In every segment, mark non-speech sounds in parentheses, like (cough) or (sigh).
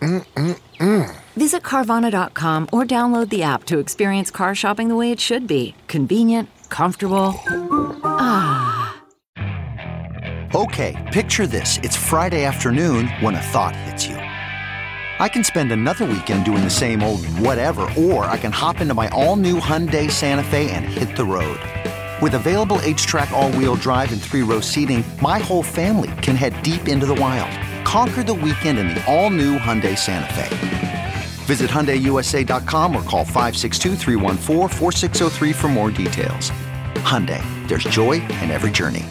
Mm-mm-mm. Visit Carvana.com or download the app to experience car shopping the way it should be convenient, comfortable. Ah. Okay, picture this. It's Friday afternoon when a thought hits you. I can spend another weekend doing the same old whatever, or I can hop into my all new Hyundai Santa Fe and hit the road. With available HTRAC, all wheel drive, and three row seating, my whole family can head deep into the wild. Conquer the weekend in the all new Hyundai Santa Fe. Visit HyundaiUSA.com or call 562 for more details. Hyundai, there's joy in every journey.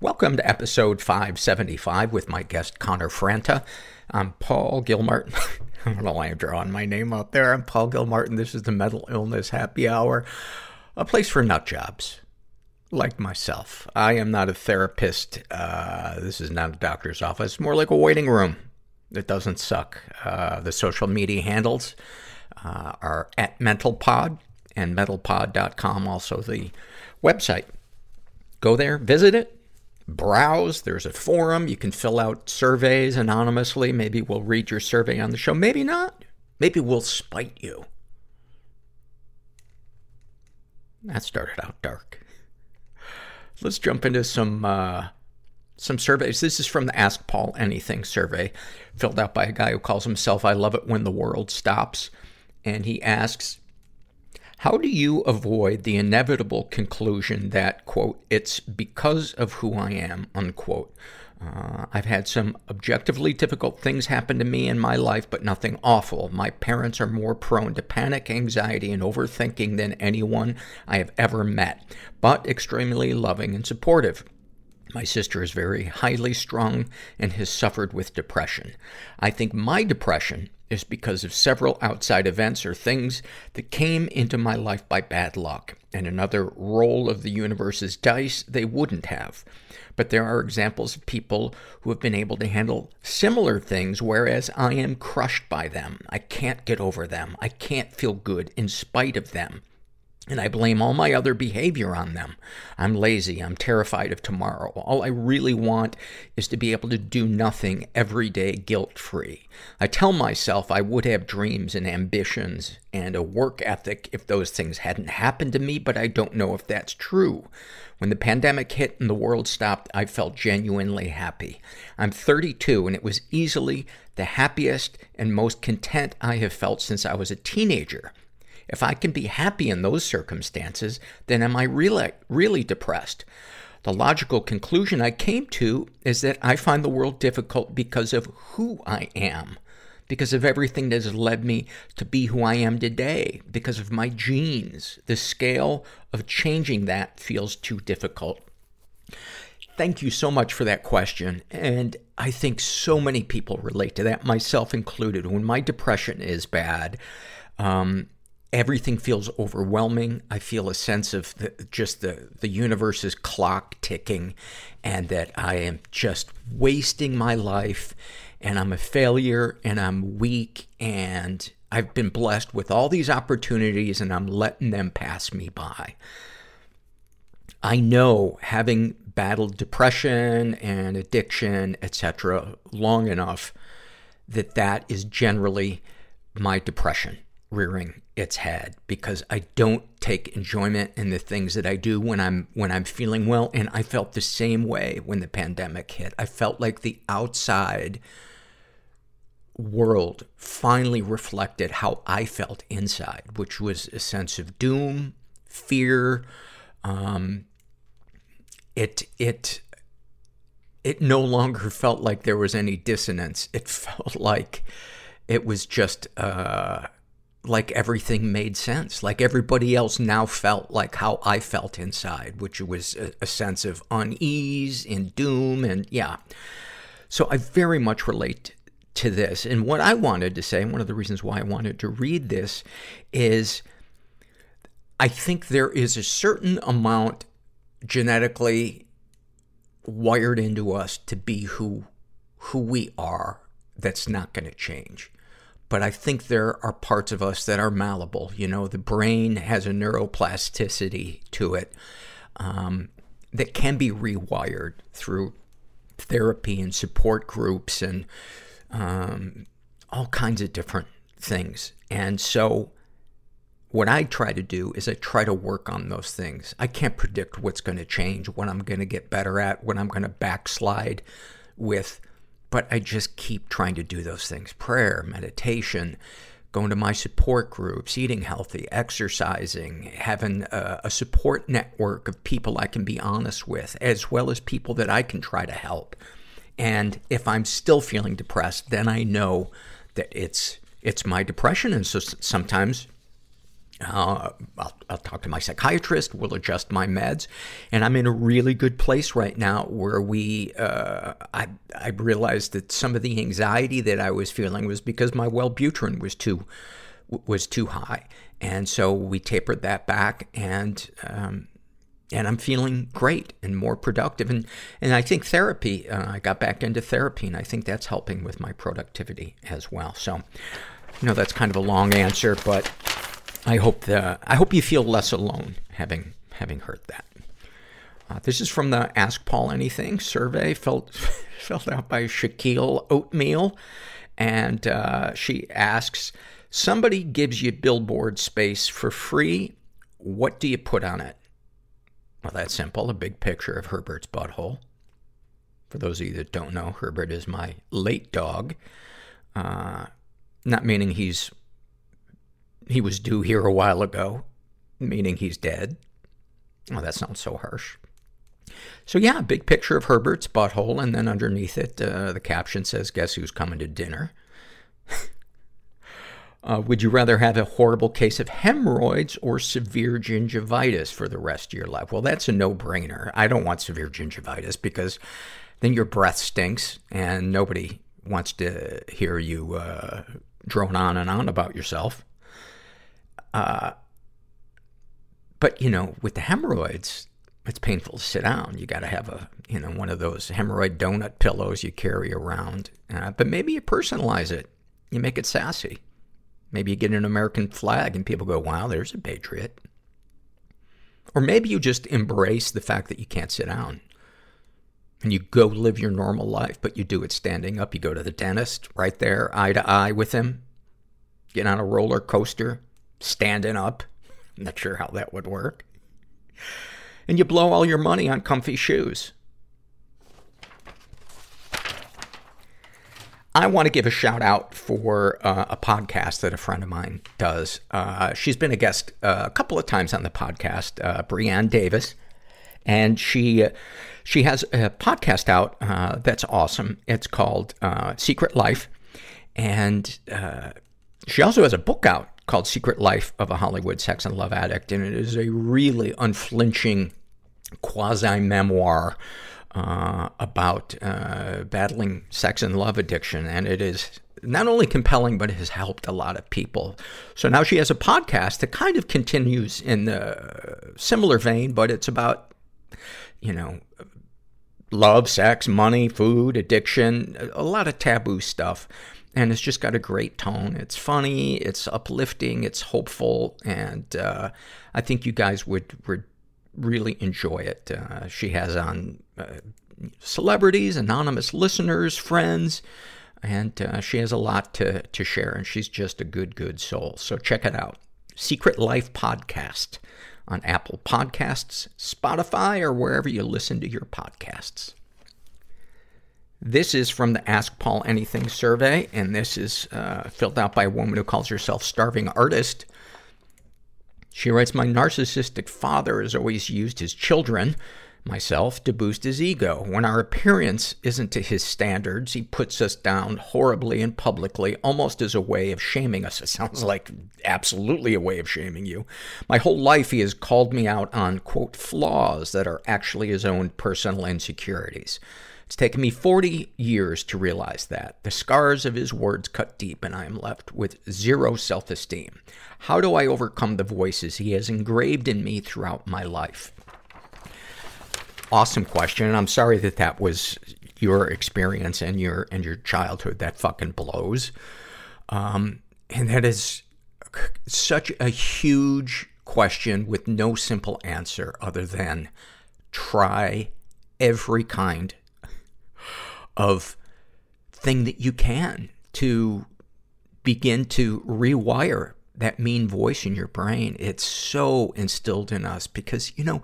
Welcome to episode 575 with my guest Connor Franta. I'm Paul Gilmartin. (laughs) I don't know why I'm drawing my name out there. I'm Paul Gilmartin. This is the Mental Illness Happy Hour, a place for nut jobs like myself. I am not a therapist. Uh, this is not a doctor's office. It's more like a waiting room that doesn't suck. Uh, the social media handles uh, are at MentalPod and mentalpod.com, also the website. Go there, visit it, browse. There's a forum. You can fill out surveys anonymously. Maybe we'll read your survey on the show. Maybe not. Maybe we'll spite you. That started out dark. Let's jump into some uh, some surveys. This is from the Ask Paul Anything survey, filled out by a guy who calls himself I Love It When the World Stops. And he asks, how do you avoid the inevitable conclusion that, quote, it's because of who I am, unquote? Uh, I've had some objectively difficult things happen to me in my life, but nothing awful. My parents are more prone to panic, anxiety, and overthinking than anyone I have ever met, but extremely loving and supportive. My sister is very highly strung and has suffered with depression. I think my depression is because of several outside events or things that came into my life by bad luck and another roll of the universe's dice they wouldn't have. But there are examples of people who have been able to handle similar things, whereas I am crushed by them. I can't get over them. I can't feel good in spite of them. And I blame all my other behavior on them. I'm lazy. I'm terrified of tomorrow. All I really want is to be able to do nothing every day guilt free. I tell myself I would have dreams and ambitions and a work ethic if those things hadn't happened to me, but I don't know if that's true. When the pandemic hit and the world stopped, I felt genuinely happy. I'm 32 and it was easily the happiest and most content I have felt since I was a teenager. If I can be happy in those circumstances, then am I really, really depressed? The logical conclusion I came to is that I find the world difficult because of who I am. Because of everything that has led me to be who I am today. Because of my genes. The scale of changing that feels too difficult. Thank you so much for that question. And I think so many people relate to that, myself included. When my depression is bad, um, everything feels overwhelming. I feel a sense of the, just the, the universe's clock ticking and that I am just wasting my life and I'm a failure and I'm weak and I've been blessed with all these opportunities and I'm letting them pass me by. I know having battled depression and addiction, etc., long enough that that is generally my depression rearing its head because I don't take enjoyment in the things that I do when I'm when I'm feeling well and I felt the same way when the pandemic hit. I felt like the outside world finally reflected how I felt inside, which was a sense of doom, fear, um, it, it, it no longer felt like there was any dissonance. It (laughs) felt like it was just, uh, like everything made sense. Like everybody else now felt like how I felt inside, which was a, a sense of unease and doom and yeah. So I very much relate to this. And what I wanted to say, and one of the reasons why I wanted to read this is I think there is a certain amount genetically wired into us to be who who we are that's not going to change but i think there are parts of us that are malleable you know the brain has a neuroplasticity to it um, that can be rewired through therapy and support groups and um, all kinds of different things and so what I try to do is I try to work on those things. I can't predict what's going to change, what I'm going to get better at, what I'm going to backslide with, but I just keep trying to do those things. Prayer, meditation, going to my support groups, eating healthy, exercising, having a, a support network of people I can be honest with, as well as people that I can try to help. And if I'm still feeling depressed, then I know that it's, it's my depression. And so sometimes uh, I'll, I'll talk to my psychiatrist. We'll adjust my meds, and I'm in a really good place right now where we. Uh, I I realized that some of the anxiety that I was feeling was because my Wellbutrin was too was too high, and so we tapered that back, and um, and I'm feeling great and more productive, and and I think therapy. Uh, I got back into therapy, and I think that's helping with my productivity as well. So, you know, that's kind of a long answer, but I hope the, I hope you feel less alone having, having heard that. Uh, this is from the Ask Paul Anything survey filled, (laughs) filled out by Shaquille Oatmeal. And, uh, she asks, somebody gives you billboard space for free. What do you put on it? Well, that's simple. A big picture of Herbert's butthole. For those of you that don't know, Herbert is my late dog. Uh, not meaning he's he was due here a while ago, meaning he's dead. Oh, that sounds so harsh. So yeah, big picture of Herbert's butthole, and then underneath it, uh, the caption says, guess who's coming to dinner? (laughs) uh, would you rather have a horrible case of hemorrhoids or severe gingivitis for the rest of your life? Well, that's a no-brainer. I don't want severe gingivitis because then your breath stinks and nobody wants to hear you uh, drone on and on about yourself. Uh, but, you know, with the hemorrhoids, it's painful to sit down. You gotta have a, you know, one of those hemorrhoid donut pillows you carry around. Uh, but maybe you personalize it. You make it sassy. Maybe you get an American flag and people go, wow, there's a patriot. Or maybe you just embrace the fact that you can't sit down. And you go live your normal life, but you do it standing up. You go to the dentist right there, eye to eye with him. Get on a roller coaster standing up. I'm not sure how that would work. And you blow all your money on comfy shoes. I want to give a shout out for uh, a podcast that a friend of mine does. Uh, she's been a guest uh, a couple of times on the podcast, uh, Brianne Davis, and she she has a podcast out uh, that's awesome. It's called uh, Secret Life, and she also has a book out called Secret Life of a Hollywood Sex and Love Addict, and it is a really unflinching quasi-memoir uh, about uh, battling sex and love addiction, and it is not only compelling, but it has helped a lot of people. So now she has a podcast that kind of continues in the similar vein, but it's about, you know, love, sex, money, food, addiction, a lot of taboo stuff. And it's just got a great tone. It's funny, it's uplifting, it's hopeful, and uh, I think you guys would, would really enjoy it. Uh, she has on uh, celebrities, anonymous listeners, friends, and uh, she has a lot to, to share, and she's just a good, good soul. So check it out. Secret Life Podcast on Apple Podcasts, Spotify, or wherever you listen to your podcasts. This is from the Ask Paul Anything survey, and this is uh, filled out by a woman who calls herself Starving Artist. She writes, My narcissistic father has always used his children, myself, to boost his ego. When our appearance isn't to his standards, he puts us down horribly and publicly, almost as a way of shaming us. (laughs) It sounds like absolutely a way of shaming you. My whole life, he has called me out on, quote, flaws that are actually his own personal insecurities. It's taken me 40 years to realize that. The scars of his words cut deep, and I am left with zero self esteem. How do I overcome the voices he has engraved in me throughout my life? Awesome question, and I'm sorry that that was your experience and your and your childhood. That fucking blows. Um, and that is such a huge question with no simple answer other than try every kind of thing that you can to begin to rewire that mean voice in your brain. It's so instilled in us because, you know,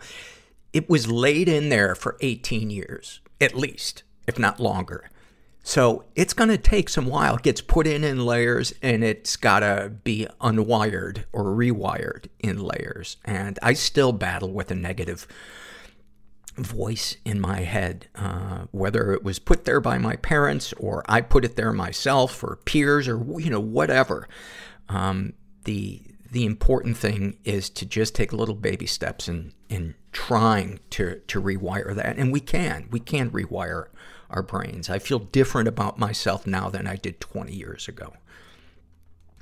it was laid in there for 18 years, at least, if not longer. So it's going to take some while. It gets put in in layers and it's got to be unwired or rewired in layers. And I still battle with a negative voice in my head, uh, whether it was put there by my parents or I put it there myself or peers or, you know, whatever. Um, the, the important thing is to just take little baby steps in, in trying to, to rewire that. And we can, we can rewire our brains. I feel different about myself now than I did 20 years ago.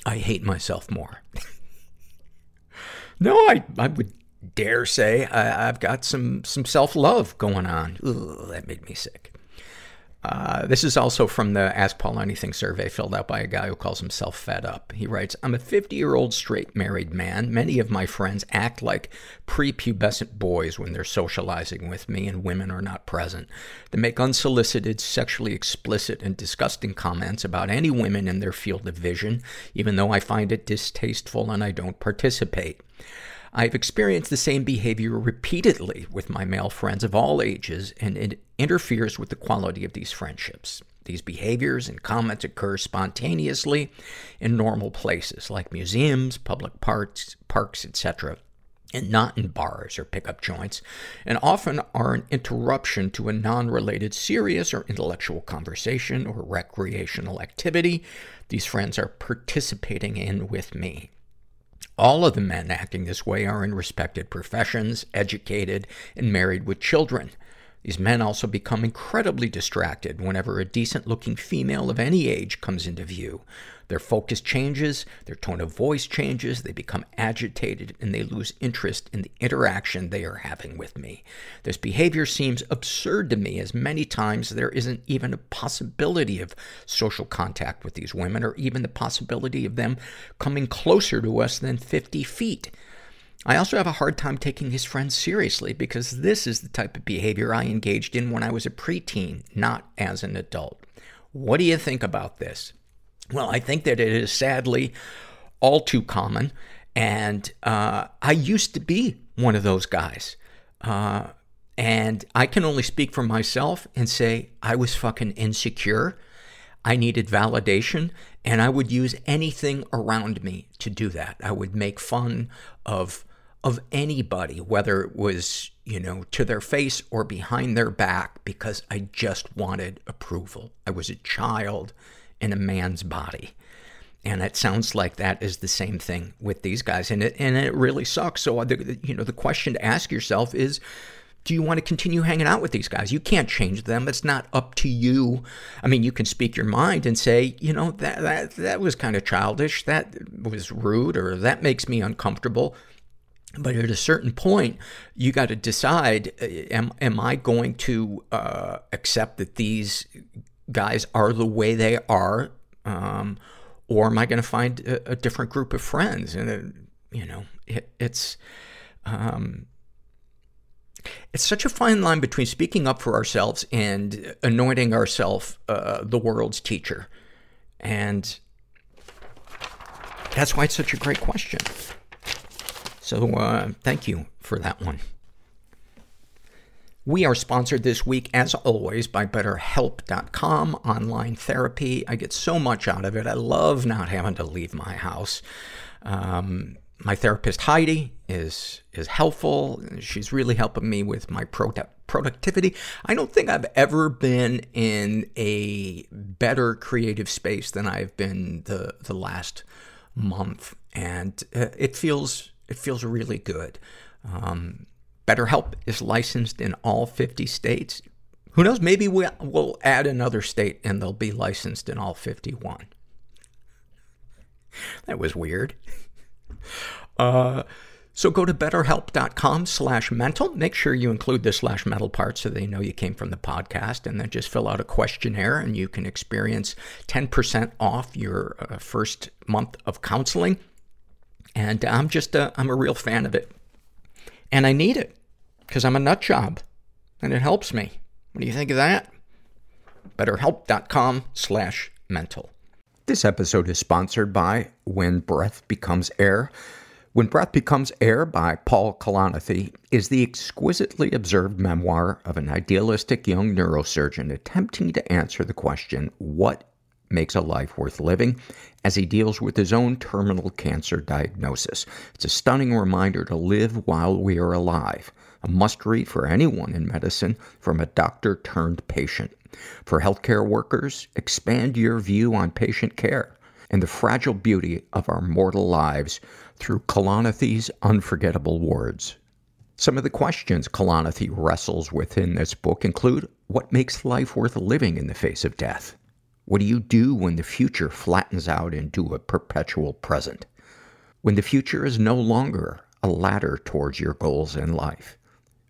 I hate myself more. (laughs) no, I, I would dare say I, I've got some, some self-love going on. Ooh, that made me sick. Uh, this is also from the Ask Paul Anything survey filled out by a guy who calls himself Fed Up. He writes, I'm a 50 year old straight married man. Many of my friends act like prepubescent boys when they're socializing with me and women are not present. They make unsolicited, sexually explicit, and disgusting comments about any women in their field of vision, even though I find it distasteful and I don't participate. I've experienced the same behavior repeatedly with my male friends of all ages, and it interferes with the quality of these friendships. These behaviors and comments occur spontaneously in normal places like museums, public parks, parks, etc., and not in bars or pickup joints, and often are an interruption to a non-related serious or intellectual conversation or recreational activity these friends are participating in with me. All of the men acting this way are in respected professions, educated, and married with children. These men also become incredibly distracted whenever a decent looking female of any age comes into view. Their focus changes, their tone of voice changes, they become agitated, and they lose interest in the interaction they are having with me. This behavior seems absurd to me as many times there isn't even a possibility of social contact with these women or even the possibility of them coming closer to us than 50 feet. I also have a hard time taking his friends seriously because this is the type of behavior I engaged in when I was a preteen, not as an adult. What do you think about this? Well, I think that it is sadly all too common. And uh, I used to be one of those guys. Uh, and I can only speak for myself and say I was fucking insecure. I needed validation, and I would use anything around me to do that. I would make fun of of anybody, whether it was, you know, to their face or behind their back, because I just wanted approval. I was a child in a man's body. And it sounds like that is the same thing with these guys. And it, and it really sucks. So, the, you know, the question to ask yourself is, do you want to continue hanging out with these guys? You can't change them. It's not up to you. I mean, you can speak your mind and say, you know, that, that, that was kind of childish. That was rude or that makes me uncomfortable. But at a certain point, you got to decide, uh, am, am I going to uh, accept that these guys are the way they are Um, or am I going to find a, a, different group of friends? And, it, you know, it, it's, um, it's such a fine line between speaking up for ourselves and anointing ourselves uh, the world's teacher. And that's why it's such a great question. So, uh, thank you for that one. We are sponsored this week, as always, by BetterHelp.com, online therapy. I get so much out of it. I love not having to leave my house. Um, my therapist Heidi is is helpful. She's really helping me with my product productivity. I don't think I've ever been in a better creative space than I've been the the last month, and uh, it feels it feels really good. Um, BetterHelp is licensed in all 50 states. Who knows? Maybe we'll, we'll add another state and they'll be licensed in all 51. That was weird. (laughs) Uh, so go to betterhelp.com slash mental. Make sure you include the slash mental part so they know you came from the podcast and then just fill out a questionnaire and you can experience 10% off your uh, first month of counseling. And I'm just a, I'm a real fan of it. And I need it because I'm a nut job and it helps me. What do you think of that? BetterHelp.com slash mental. This episode is sponsored by When Breath Becomes Air. When Breath Becomes Air by Paul Kalanithi is the exquisitely observed memoir of an idealistic young neurosurgeon attempting to answer the question, what makes a life worth living as he deals with his own terminal cancer diagnosis. It's a stunning reminder to live while we are alive. A must read for anyone in medicine from a doctor turned patient. For healthcare workers, expand your view on patient care and the fragile beauty of our mortal lives through Kalanithi's unforgettable words. Some of the questions Kalanithi wrestles with in this book include what makes life worth living in the face of death? What do you do when the future flattens out into a perpetual present? When the future is no longer a ladder towards your goals in life?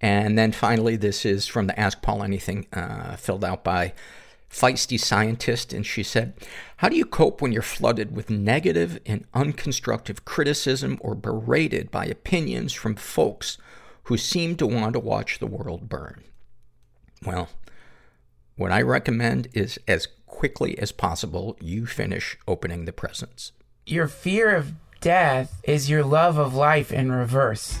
And then finally, this is from the Ask Paul Anything, uh, filled out by Feisty Scientist. And she said, How do you cope when you're flooded with negative and unconstructive criticism or berated by opinions from folks who seem to want to watch the world burn? Well, what I recommend is as quickly as possible, you finish opening the presents. Your fear of death is your love of life in reverse.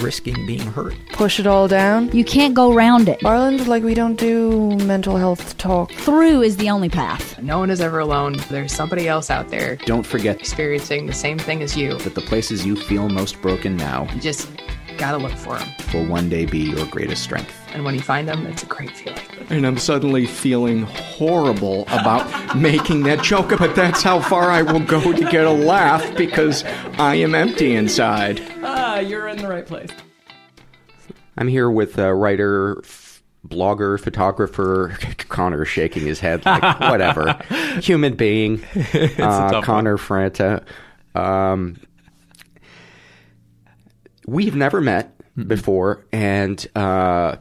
risking being hurt. Push it all down. You can't go around it. Ireland, like we don't do mental health talk. Through is the only path. No one is ever alone. There's somebody else out there Don't forget experiencing the same thing as you. that the places you feel most broken now You just gotta look for them. will one day be your greatest strength. And when you find them, it's a great feeling. And I'm suddenly feeling horrible about making that joke, but that's how far I will go to get a laugh because I am empty inside. Ah, you're in the right place. I'm here with uh, writer, f- blogger, photographer (laughs) Connor, shaking his head like (laughs) whatever, human being. (laughs) uh, tough Connor Franta. Um, we've never met before, and uh,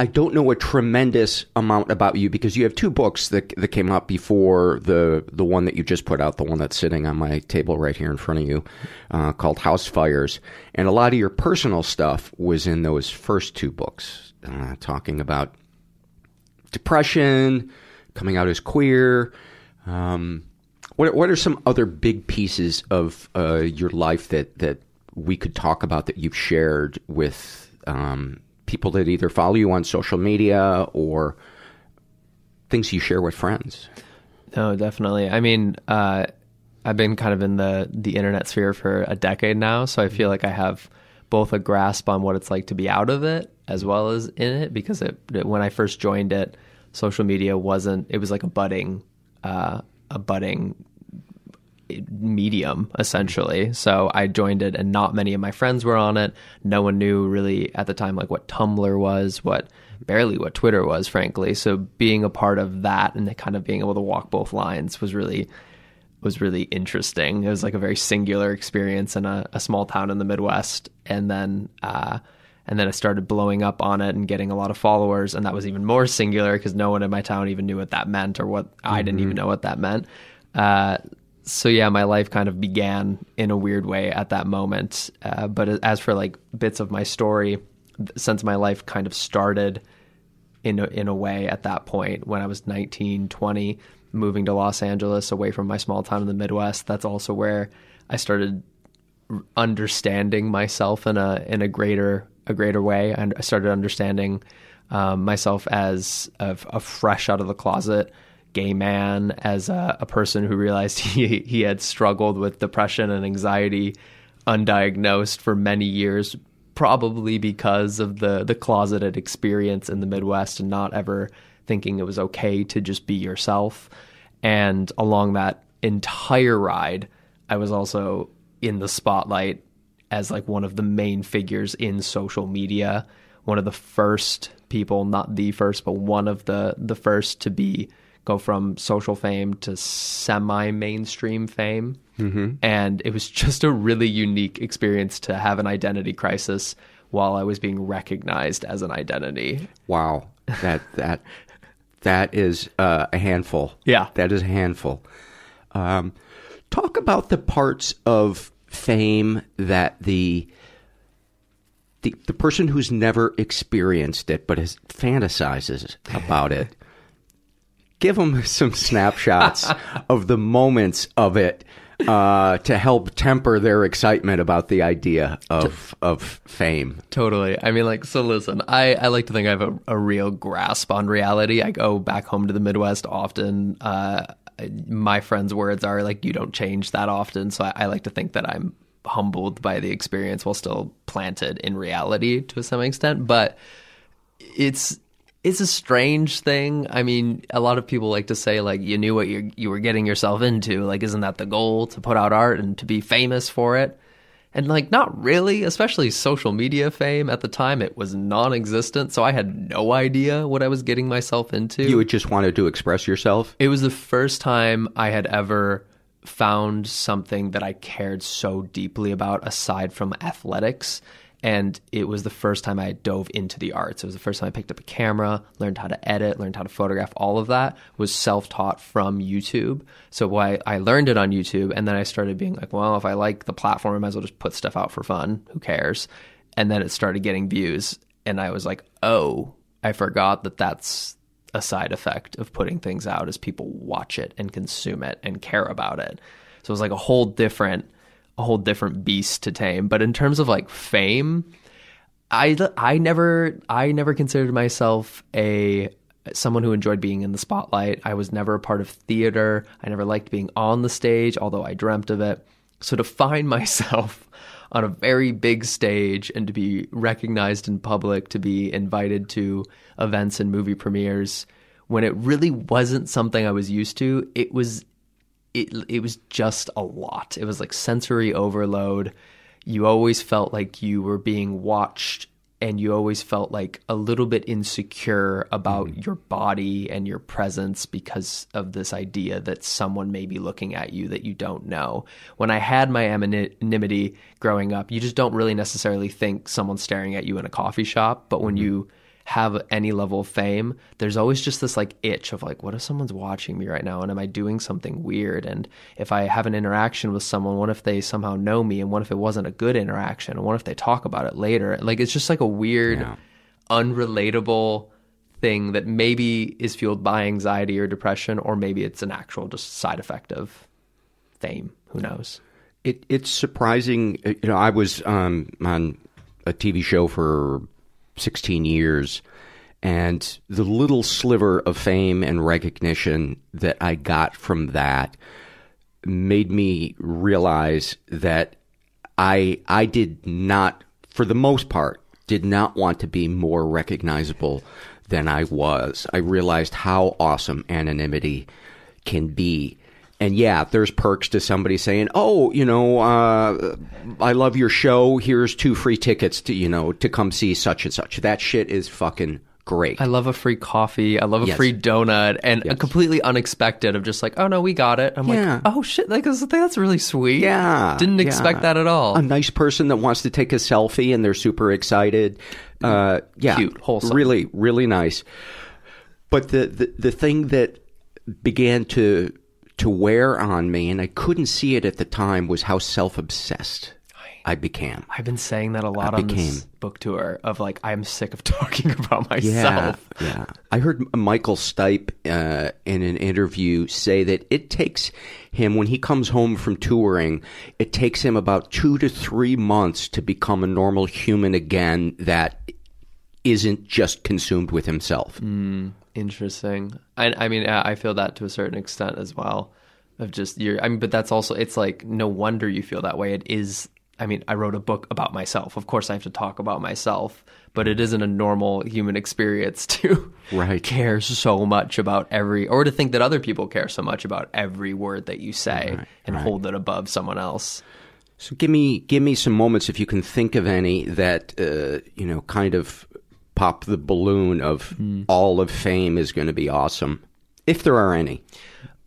I don't know a tremendous amount about you because you have two books that that came out before the the one that you just put out, the one that's sitting on my table right here in front of you, uh, called House Fires, and a lot of your personal stuff was in those first two books, uh, talking about depression, coming out as queer. Um, what what are some other big pieces of uh, your life that that we could talk about that you've shared with um, people that either follow you on social media or things you share with friends? No, definitely. I mean, uh, I've been kind of in the the internet sphere for a decade now, so I feel like I have both a grasp on what it's like to be out of it as well as in it. Because it, when I first joined it, social media wasn't. It was like a budding, uh, a budding medium essentially. So I joined it, and not many of my friends were on it. No one knew really at the time like what Tumblr was, what barely what Twitter was, frankly. So being a part of that and kind of being able to walk both lines was really was really interesting. It was like a very singular experience in a, a small town in the Midwest, and then. Uh, and then I started blowing up on it and getting a lot of followers, and that was even more singular because no one in my town even knew what that meant, or what I didn't even know what that meant. Uh, so yeah, my life kind of began in a weird way at that moment. Uh, but as for like bits of my story, since my life kind of started in a, in a way at that point when I was 19, 20, moving to Los Angeles away from my small town in the Midwest, that's also where I started understanding myself in a in a greater a greater way. I started understanding um, myself as a, a fresh out of the closet gay man, as a, a, person who realized (laughs) he he had struggled with depression and anxiety undiagnosed for many years, probably because of the the closeted experience in the Midwest and not ever thinking it was okay to just be yourself. And along that entire ride, I was also in the spotlight as like one of the main figures in social media, one of the first people, not the first, but one of the the first to be go from social fame to semi mainstream fame. Mm-hmm. And it was just a really unique experience to have an identity crisis while I was being recognized as an identity. Wow. That, that, that is uh, a handful. Yeah. That is a handful. Um, talk about the parts of fame that the, the the person who's never experienced it but has fantasizes (laughs) about it give them (laughs) some snapshots (laughs) of the moments of it uh, to help temper their excitement about the idea of of fame. Totally. I mean, like, so listen, I, I like to think I have a, a real grasp on reality. I go back home to the Midwest often. Uh, my friends' words are like, you don't change that often. So I, I like to think that I'm humbled by the experience while still planted in reality to some extent. But it's it's a strange thing. I mean, a lot of people like to say like you knew what you you were getting yourself into. Like, isn't that the goal to put out art and to be famous for it? And like, not really. Especially social media fame at the time, it was non-existent. So I had no idea what I was getting myself into. You just wanted to express yourself. It was the first time I had ever found something that I cared so deeply about aside from athletics and it was the first time I dove into the arts. It was the first time I picked up a camera, learned how to edit, learned how to photograph. All of that was self-taught from YouTube. So why I learned it on YouTube, and then I started being like, well, if I like the platform, I might as well just put stuff out for fun. Who cares? And then it started getting views, and I was like, oh, I forgot that that's a side effect of putting things out is people watch it and consume it and care about it. So it was like a whole different a whole different beast to tame. But in terms of like fame, I I never I never considered myself a someone who enjoyed being in the spotlight. I was never a part of theater. I never liked being on the stage, although I dreamt of it. So to find (laughs) myself on a very big stage and to be recognized in public, to be invited to events and movie premieres when it really wasn't something I was used to, it was it it was just a lot. It was like sensory overload. You always felt like you were being watched and you always felt like a little bit insecure about Mm-hmm. your body and your presence because of this idea that someone may be looking at you that you don't know. When I had my anonymity growing up, you just don't really necessarily think someone's staring at you in a coffee shop, but Mm-hmm. when you have any level of fame, there's always just this like itch of like, what if someone's watching me right now and am I doing something weird? And if I have an interaction with someone, what if they somehow know me? And what if it wasn't a good interaction? And what if they talk about it later? Like it's just like a weird, unrelatable thing that maybe is fueled by anxiety or depression, or maybe it's an actual just side effect of fame. Who knows? It, it's surprising. You know, I was um, on a TV show for 16 years, and the little sliver of fame and recognition that I got from that made me realize that I I did not, for the most part, did not want to be more recognizable than I was. I realized how awesome anonymity can be. And yeah, there's perks to somebody saying, "Oh, you know, uh, I love your show. Here's two free tickets to you know to come see such and such." That shit is fucking great. I love a free coffee. I love a Yes. free donut, and a completely unexpected of just like, oh no, we got it. I'm Yeah. like, oh shit, like that's, that's really sweet. Yeah, didn't expect that at all. A nice person that wants to take a selfie and they're super excited. Uh, yeah, Cute, wholesome. really, really nice. But the, the the thing that began to to wear on me, and I couldn't see it at the time, was how self obsessed I became. I've been saying that a lot I on this became- book tour of like I'm sick of (laughs) talking about Yeah, myself. yeah. I heard Michael Stipe uh, in an interview say that it takes him when he comes home from touring, it takes him about two to three months to become a normal human again that isn't just consumed with himself. Mm, interesting. I, I mean, I feel that to a certain extent as well. Of just you're, I mean, but that's also it's like no wonder you feel that way. It is. I mean, I wrote a book about myself. Of course, I have to talk about myself, but it isn't a normal human experience (laughs) to right. care so much about every, or to think that other people care so much about every word that you say and right. hold it above someone else. So give me give me some moments if you can think of any that uh, you know kind of pop the balloon of all of fame is going to be awesome, if there are any.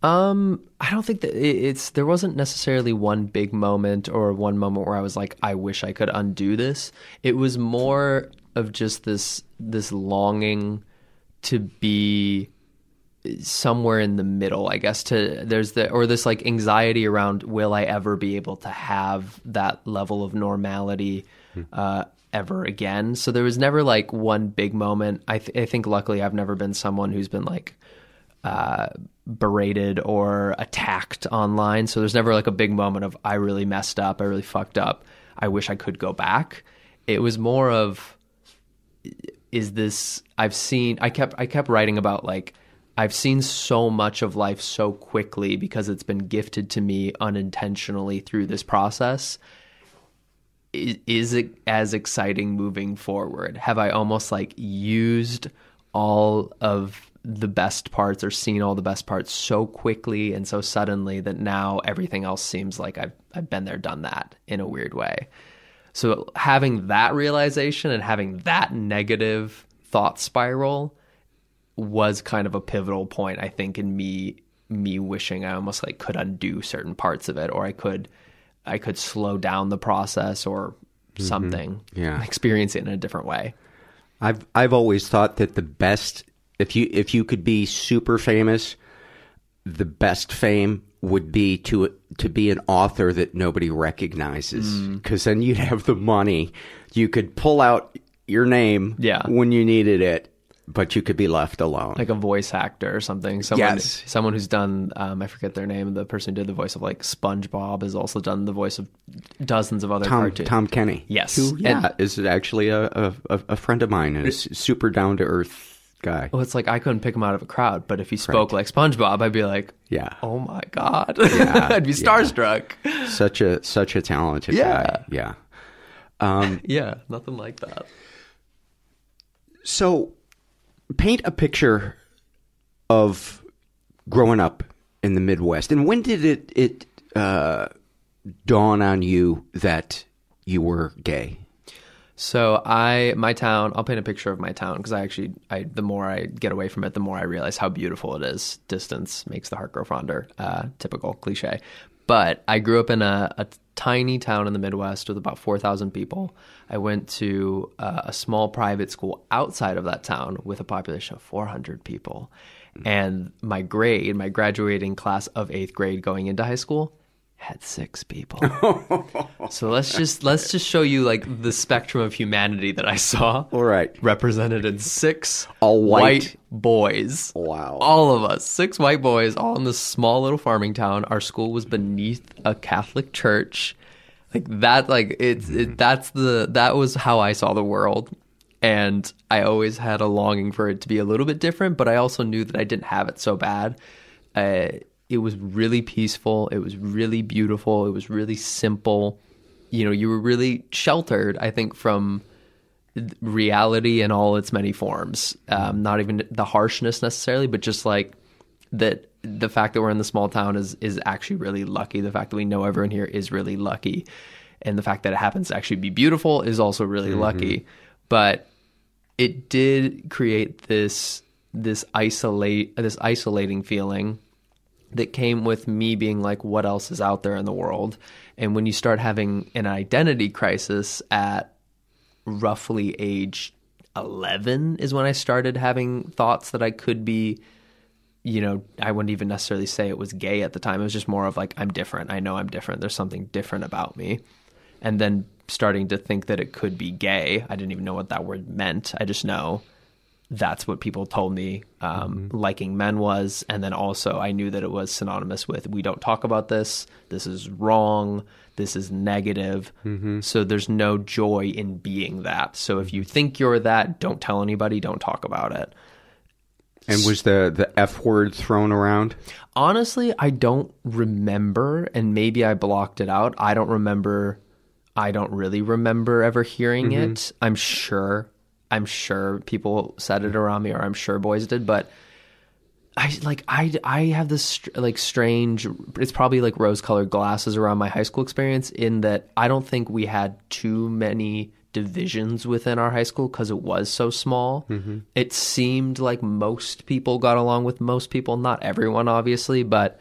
Um, I don't think that it's there wasn't necessarily one big moment or one moment where I was like, I wish I could undo this. It was more of just this this longing to be somewhere in the middle, I guess. To there's the or this like anxiety around will I ever be able to have that level of normality uh, ever again? So there was never like one big moment. I th- I think luckily I've never been someone who's been like uh, berated or attacked online. So there's never like a big moment of I really messed up, I really fucked up. I wish I could go back. It was more of is this I've seen I kept I kept writing about like I've seen so much of life so quickly because it's been gifted to me unintentionally through this process. Is it as exciting moving forward? Have I almost like used all of the best parts or seen all the best parts so quickly and so suddenly that now everything else seems like I've I've been there, done that in a weird way. So having that realization and having that negative thought spiral was kind of a pivotal point, I think, in me me wishing I almost like could undo certain parts of it or I could I could slow down the process or something. Yeah. Experience it in a different way. I've I've always thought that the best if you if you could be super famous, the best fame would be to to be an author that nobody recognizes Mm. because then you'd have the money. You could pull out your name Yeah. when you needed it, but you could be left alone. Like a voice actor or something. Someone, Yes. Someone who's done, um, I forget their name, the person who did the voice of like SpongeBob has also done the voice of dozens of other Tom cartoons. Tom Kenny, Yes. who yeah And- is actually a a, a friend of mine, and a super down to earth guy. Well, it's like I couldn't pick him out of a crowd, but if he spoke like SpongeBob, I'd be like, Yeah. oh my god, Yeah, (laughs) I'd be yeah. starstruck. Such a such a talented Yeah. guy. Yeah. Um, (laughs) Yeah, nothing like that. So, paint a picture of growing up in the Midwest, and when did it it uh, dawn on you that you were gay? So I, my town, I'll paint a picture of my town because I actually, I the more I get away from it, the more I realize how beautiful it is. Distance makes the heart grow fonder. Uh, typical cliche. But I grew up in a, a tiny town in the Midwest with about four thousand people. I went to uh, a small private school outside of that town with a population of four hundred people, and my grade, my graduating class of eighth grade going into high school, had six people. (laughs) so let's just let's just show you like the spectrum of humanity that I saw. All right. Represented in six All white. boys. Wow. All of us, six white boys, all in this small little farming town. Our school was beneath a Catholic church. Like that, like it's it, that's the that was how I saw the world, and I always had a longing for it to be a little bit different. But I also knew that I didn't have it so bad. Uh, it was really peaceful. It was really beautiful. It was really simple. You know, you were really sheltered. I think from reality in all its many forms. Um, not even the harshness necessarily, but just like that. The fact that we're in the small town is is actually really lucky. The fact that we know everyone here is really lucky, and the fact that it happens to actually be beautiful is also really lucky. But it did create this this isolate this isolating feeling that came with me being like, what else is out there in the world? And when you start having an identity crisis at roughly age 11 is when I started having thoughts that I could be, you know, I wouldn't even necessarily say it was gay at the time. It was just more of like, I'm different. I know I'm different. There's something different about me. And then starting to think that it could be gay. I didn't even know what that word meant. I just know that's what people told me um, mm-hmm. liking men was. And then also, I knew that it was synonymous with we don't talk about this. This is wrong. This is negative. Mm-hmm. So there's no joy in being that. So if you think you're that, don't tell anybody, don't talk about it. And was the, the F word thrown around? Honestly, I don't remember, and maybe I blocked it out. I don't remember. I don't really remember ever hearing mm-hmm. it. I'm sure. I'm sure people said it around me, or I'm sure boys did, but I like I I have this like strange. It's probably like rose-colored glasses around my high school experience. In that I don't think we had too many divisions within our high school because it was so small. Mm-hmm. It seemed like most people got along with most people. Not everyone, obviously, but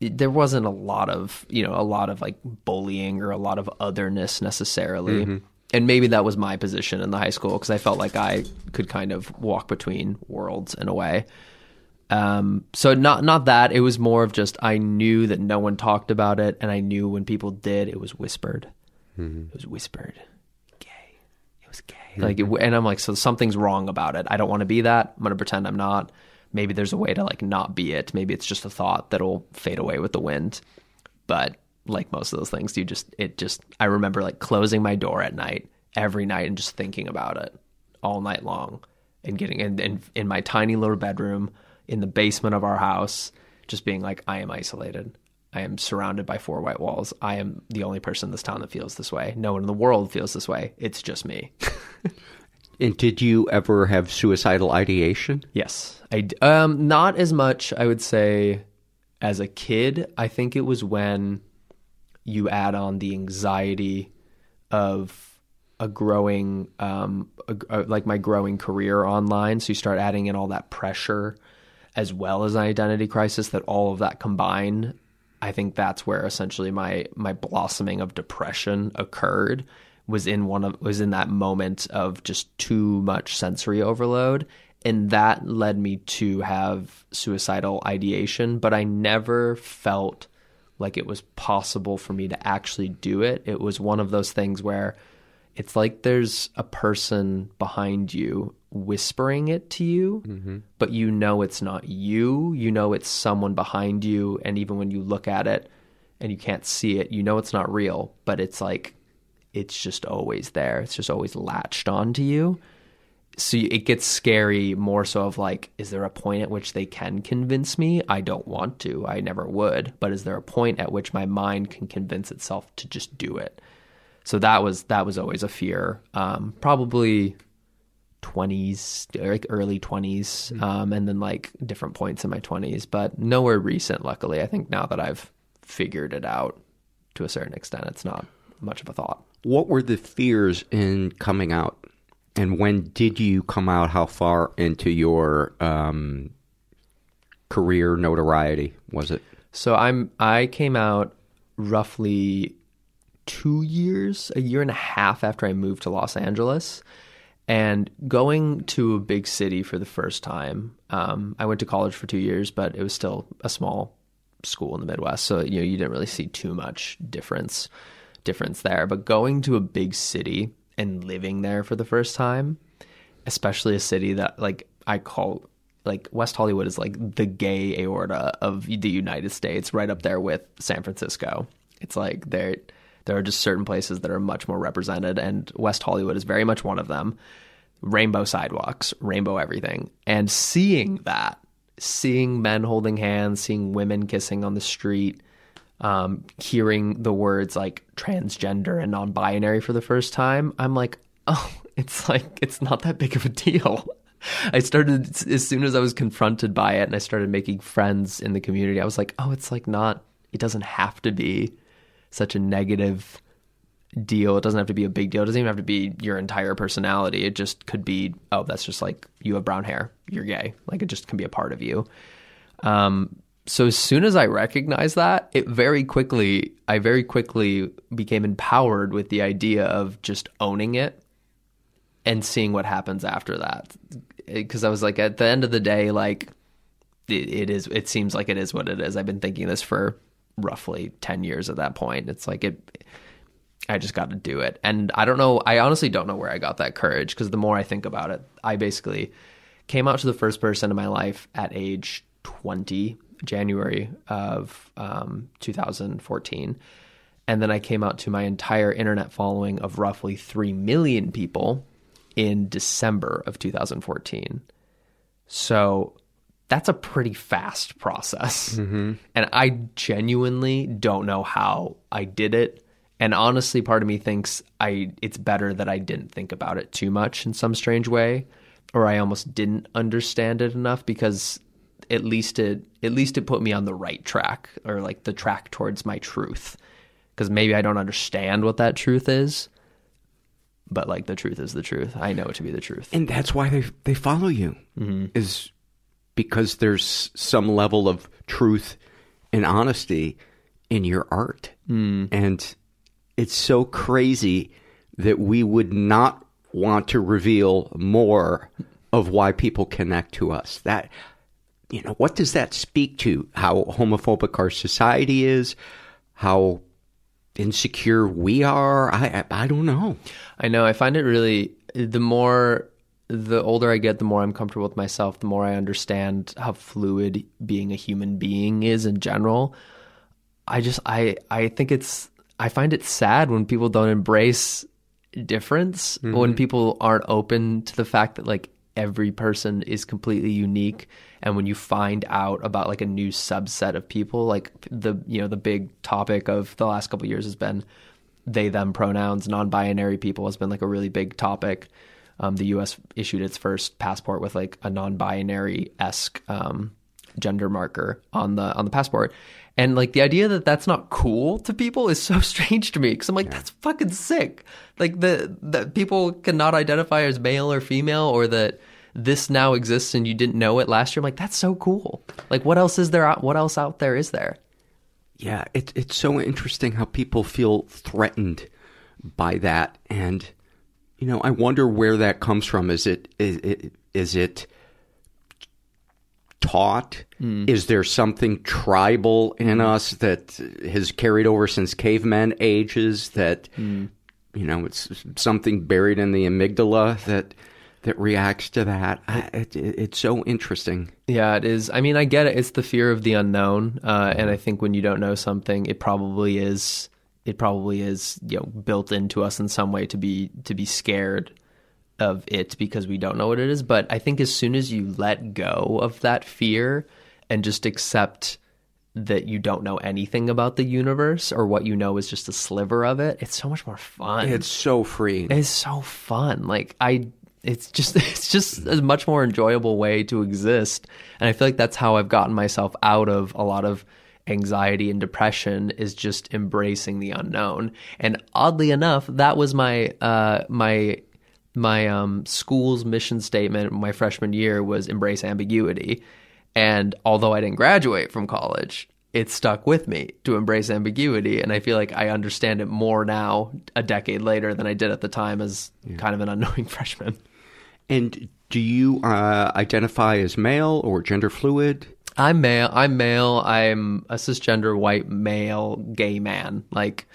there wasn't a lot of you know a lot of like bullying or a lot of otherness necessarily. Mm-hmm. And maybe that was my position in the high school because I felt like I could kind of walk between worlds in a way. Um, so not not that it was more of just I knew that no one talked about it, and I knew when people did, it was whispered. It was whispered, gay. It was gay. Like, it, and I'm like, so something's wrong about it. I don't want to be that. I'm gonna pretend I'm not. Maybe there's a way to like not be it. Maybe it's just a thought that'll fade away with the wind. But like most of those things, you just it just I remember like closing my door at night every night and just thinking about it all night long and getting in, in in my tiny little bedroom in the basement of our house, just being like, I am isolated. I am surrounded by four white walls. I am the only person in this town that feels this way. No one in the world feels this way. It's just me. (laughs) And did you ever have suicidal ideation? Yes, I um not as much. I would say as a kid. I think it was when you add on the anxiety of a growing um a, a- like my growing career online. So you start adding in all that pressure as well as an identity crisis. That all of that combine I think that's where essentially my my blossoming of depression occurred was in one of was in that moment of just too much sensory overload and that led me to have suicidal ideation but I never felt like it was possible for me to actually do it it was one of those things where it's like there's a person behind you whispering it to you, mm-hmm. but you know it's not you. You know it's someone behind you. And even when you look at it and you can't see it, you know it's not real, but it's like, it's just always there. It's just always latched onto you. So it gets scary more so of like, is there a point at which they can convince me? I don't want to. I never would. But is there a point at which my mind can convince itself to just do it? so that was that was always a fear um probably 20s like early 20s um and then like different points in my 20s but nowhere recent luckily i think now that i've figured it out to a certain extent it's not much of a thought what were the fears in coming out? And when did you come out? How far into your um, career notoriety was it? So I'm I came out roughly two years, a year and a half after I moved to Los Angeles, and going to a big city for the first time. Um, I went to college for two years, but it was still a small school in the Midwest, so you know you didn't really see too much difference difference there. But going to a big city and living there for the first time, especially a city that like I call like West Hollywood is like the gay aorta of the United States, right up there with San Francisco. It's like there there are just certain places that are much more represented, and West Hollywood is very much one of them. Rainbow sidewalks, rainbow everything, and seeing that, seeing men holding hands, seeing women kissing on the street, um, hearing the words like transgender and non-binary for the first time, I'm like, oh, (laughs) it's like it's not that big of a deal. (laughs) I started as soon as I was confronted by it and I started making friends in the community. I was like, oh, it's like not, it doesn't have to be such a negative deal. It doesn't have to be a big deal. It doesn't even have to be your entire personality. It just could be, oh, that's just like you have brown hair, you're gay. Like it just can be a part of you. Um, so as soon as I recognized that, it very quickly, I very quickly became empowered with the idea of just owning it and seeing what happens after that. Because I was like, at the end of the day, like it, it is. It seems like it is what it is. I've been thinking this for roughly ten years at that point. It's like it. I just got to do it, and I don't know. I honestly don't know where I got that courage because the more I think about it, I basically came out to the first person in my life at age twenty, January of um, 2014. And then I came out to my entire internet following of roughly 3 million people in December of 2014. So that's a pretty fast process. Mm-hmm. And I genuinely don't know how I did it. And honestly, part of me thinks I it's better that I didn't think about it too much in some strange way, or I almost didn't understand it enough because at least it at least it put me on the right track or like the track towards my truth. Because maybe I don't understand what that truth is, but like the truth is the truth. I know it to be the truth. And that's why they they follow you Mm-hmm. is because there's some level of truth and honesty in your art. Mm. And it's so crazy that we would not want to reveal more of why people connect to us. That you know, what does that speak to how homophobic our society is, how insecure we are? I I, I don't know. I know. I find it really the more the older I get, the more I'm comfortable with myself, the more I understand how fluid being a human being is in general. I just I I think it's I find it sad when people don't embrace difference, Mhm. when people aren't open to the fact that like every person is completely unique. And when you find out about like a new subset of people like the you know the big topic of the last couple years has been they them pronouns. Non-binary people has been like a really big topic. Um, the us issued its first passport with like a non-binary esque um, gender marker on the on the passport and like the idea that that's not cool to people is so (laughs) strange to me because i'm like that's fucking sick. Like the that people cannot identify as male or female or that this now exists and you didn't know it last year. I'm like that's so cool. Like what else is there out what else out there is there? Yeah, it, it's so interesting how people feel threatened by that, and you know, I wonder where that comes from. Is it is it, is it taught? Mm. Is there something tribal in us that has carried over since caveman ages? That Mm. you know, it's something buried in the amygdala that that reacts to that. I, it, it, it's so interesting. Yeah, it is. I mean, I get it. It's the fear of the unknown, uh, and I think when you don't know something, it probably is. It probably is, you know, built into us in some way to be to be scared of it because we don't know what it is. But I think as soon as you let go of that fear and just accept that you don't know anything about the universe or what you know is just a sliver of it, it's so much more fun. It's so freeing. It's so fun. Like I it's just (laughs) it's just a much more enjoyable way to exist. And I feel like that's how I've gotten myself out of a lot of anxiety and depression is just embracing the unknown. And oddly enough, that was my uh, my my um, school's mission statement my freshman year was embrace ambiguity. And although I didn't graduate from college, it stuck with me to embrace ambiguity. And I feel like I understand it more now, a decade later, than I did at the time as kind of an unknowing (laughs) freshman. And do you uh, identify as male or gender fluid? I'm male. I'm male. I'm a cisgender white male gay man. Like,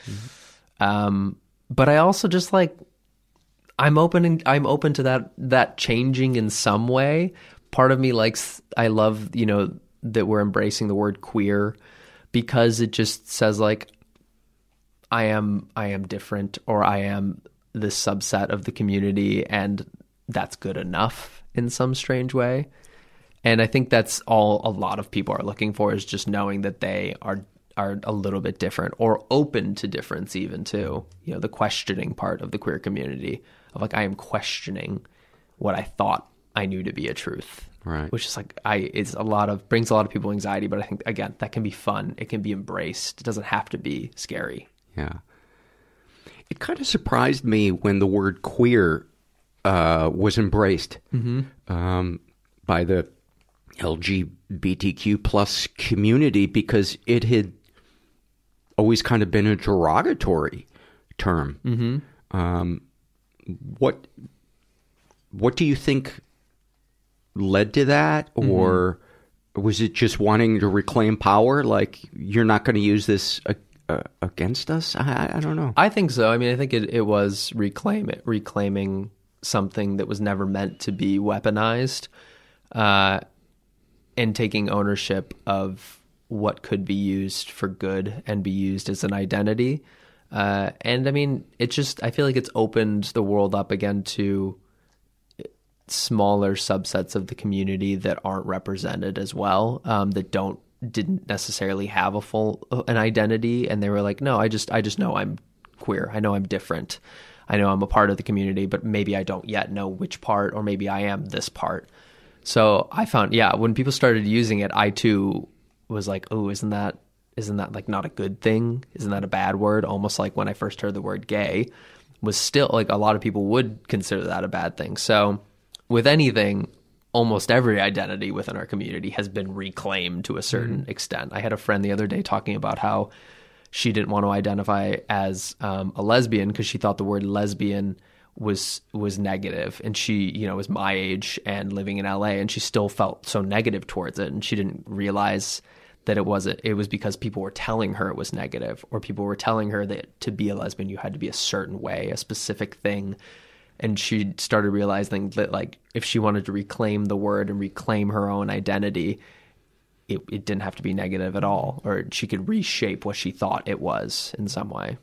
um, but I also just like I'm open. I'm open to that that changing in some way. Part of me likes. I love you know that we're embracing the word queer because it just says like I am. I am different, or I am this subset of the community, and that's good enough in some strange way. And I think that's all a lot of people are looking for is just knowing that they are are a little bit different or open to difference even too. You know, the questioning part of the queer community of like I am questioning what I thought I knew to be a truth. Right. Which is like I it's a lot of brings a lot of people anxiety, but I think again, that can be fun. It can be embraced. It doesn't have to be scary. Yeah. It kind of surprised me when the word queer uh, was embraced Mhm. um, by the LGBTQ plus community because it had always kind of been a derogatory term. Mhm. Um, what what do you think led to that, or was it just wanting to reclaim power? Like you're not going to use this uh, uh, against us? I, I don't know. I think so. I mean, I think it, it was reclaim it, reclaiming something that was never meant to be weaponized, uh, and taking ownership of what could be used for good and be used as an identity. Uh, and I mean, it just I feel like it's opened the world up again to smaller subsets of the community that aren't represented as well, um, that don't didn't necessarily have a full uh, an identity, and they were like, no, I just I just know I'm queer. I know I'm different. I know I'm a part of the community, but maybe I don't yet know which part, or maybe I am this part. So I found, yeah, when people started using it, I too was like, oh, isn't that isn't that like not a good thing? Isn't that a bad word? Almost like when I first heard the word gay, was still like a lot of people would consider that a bad thing. So with anything, almost every identity within our community has been reclaimed to a certain extent. I had a friend the other day talking about how she didn't want to identify as um, a lesbian because she thought the word lesbian was was negative and she you know was my age and living in LA and she still felt so negative towards it and she didn't realize that it wasn't it was because people were telling her it was negative or people were telling her that to be a lesbian you had to be a certain way a specific thing. And she started realizing that like if she wanted to reclaim the word and reclaim her own identity it, it didn't have to be negative at all or she could reshape what she thought it was in some way.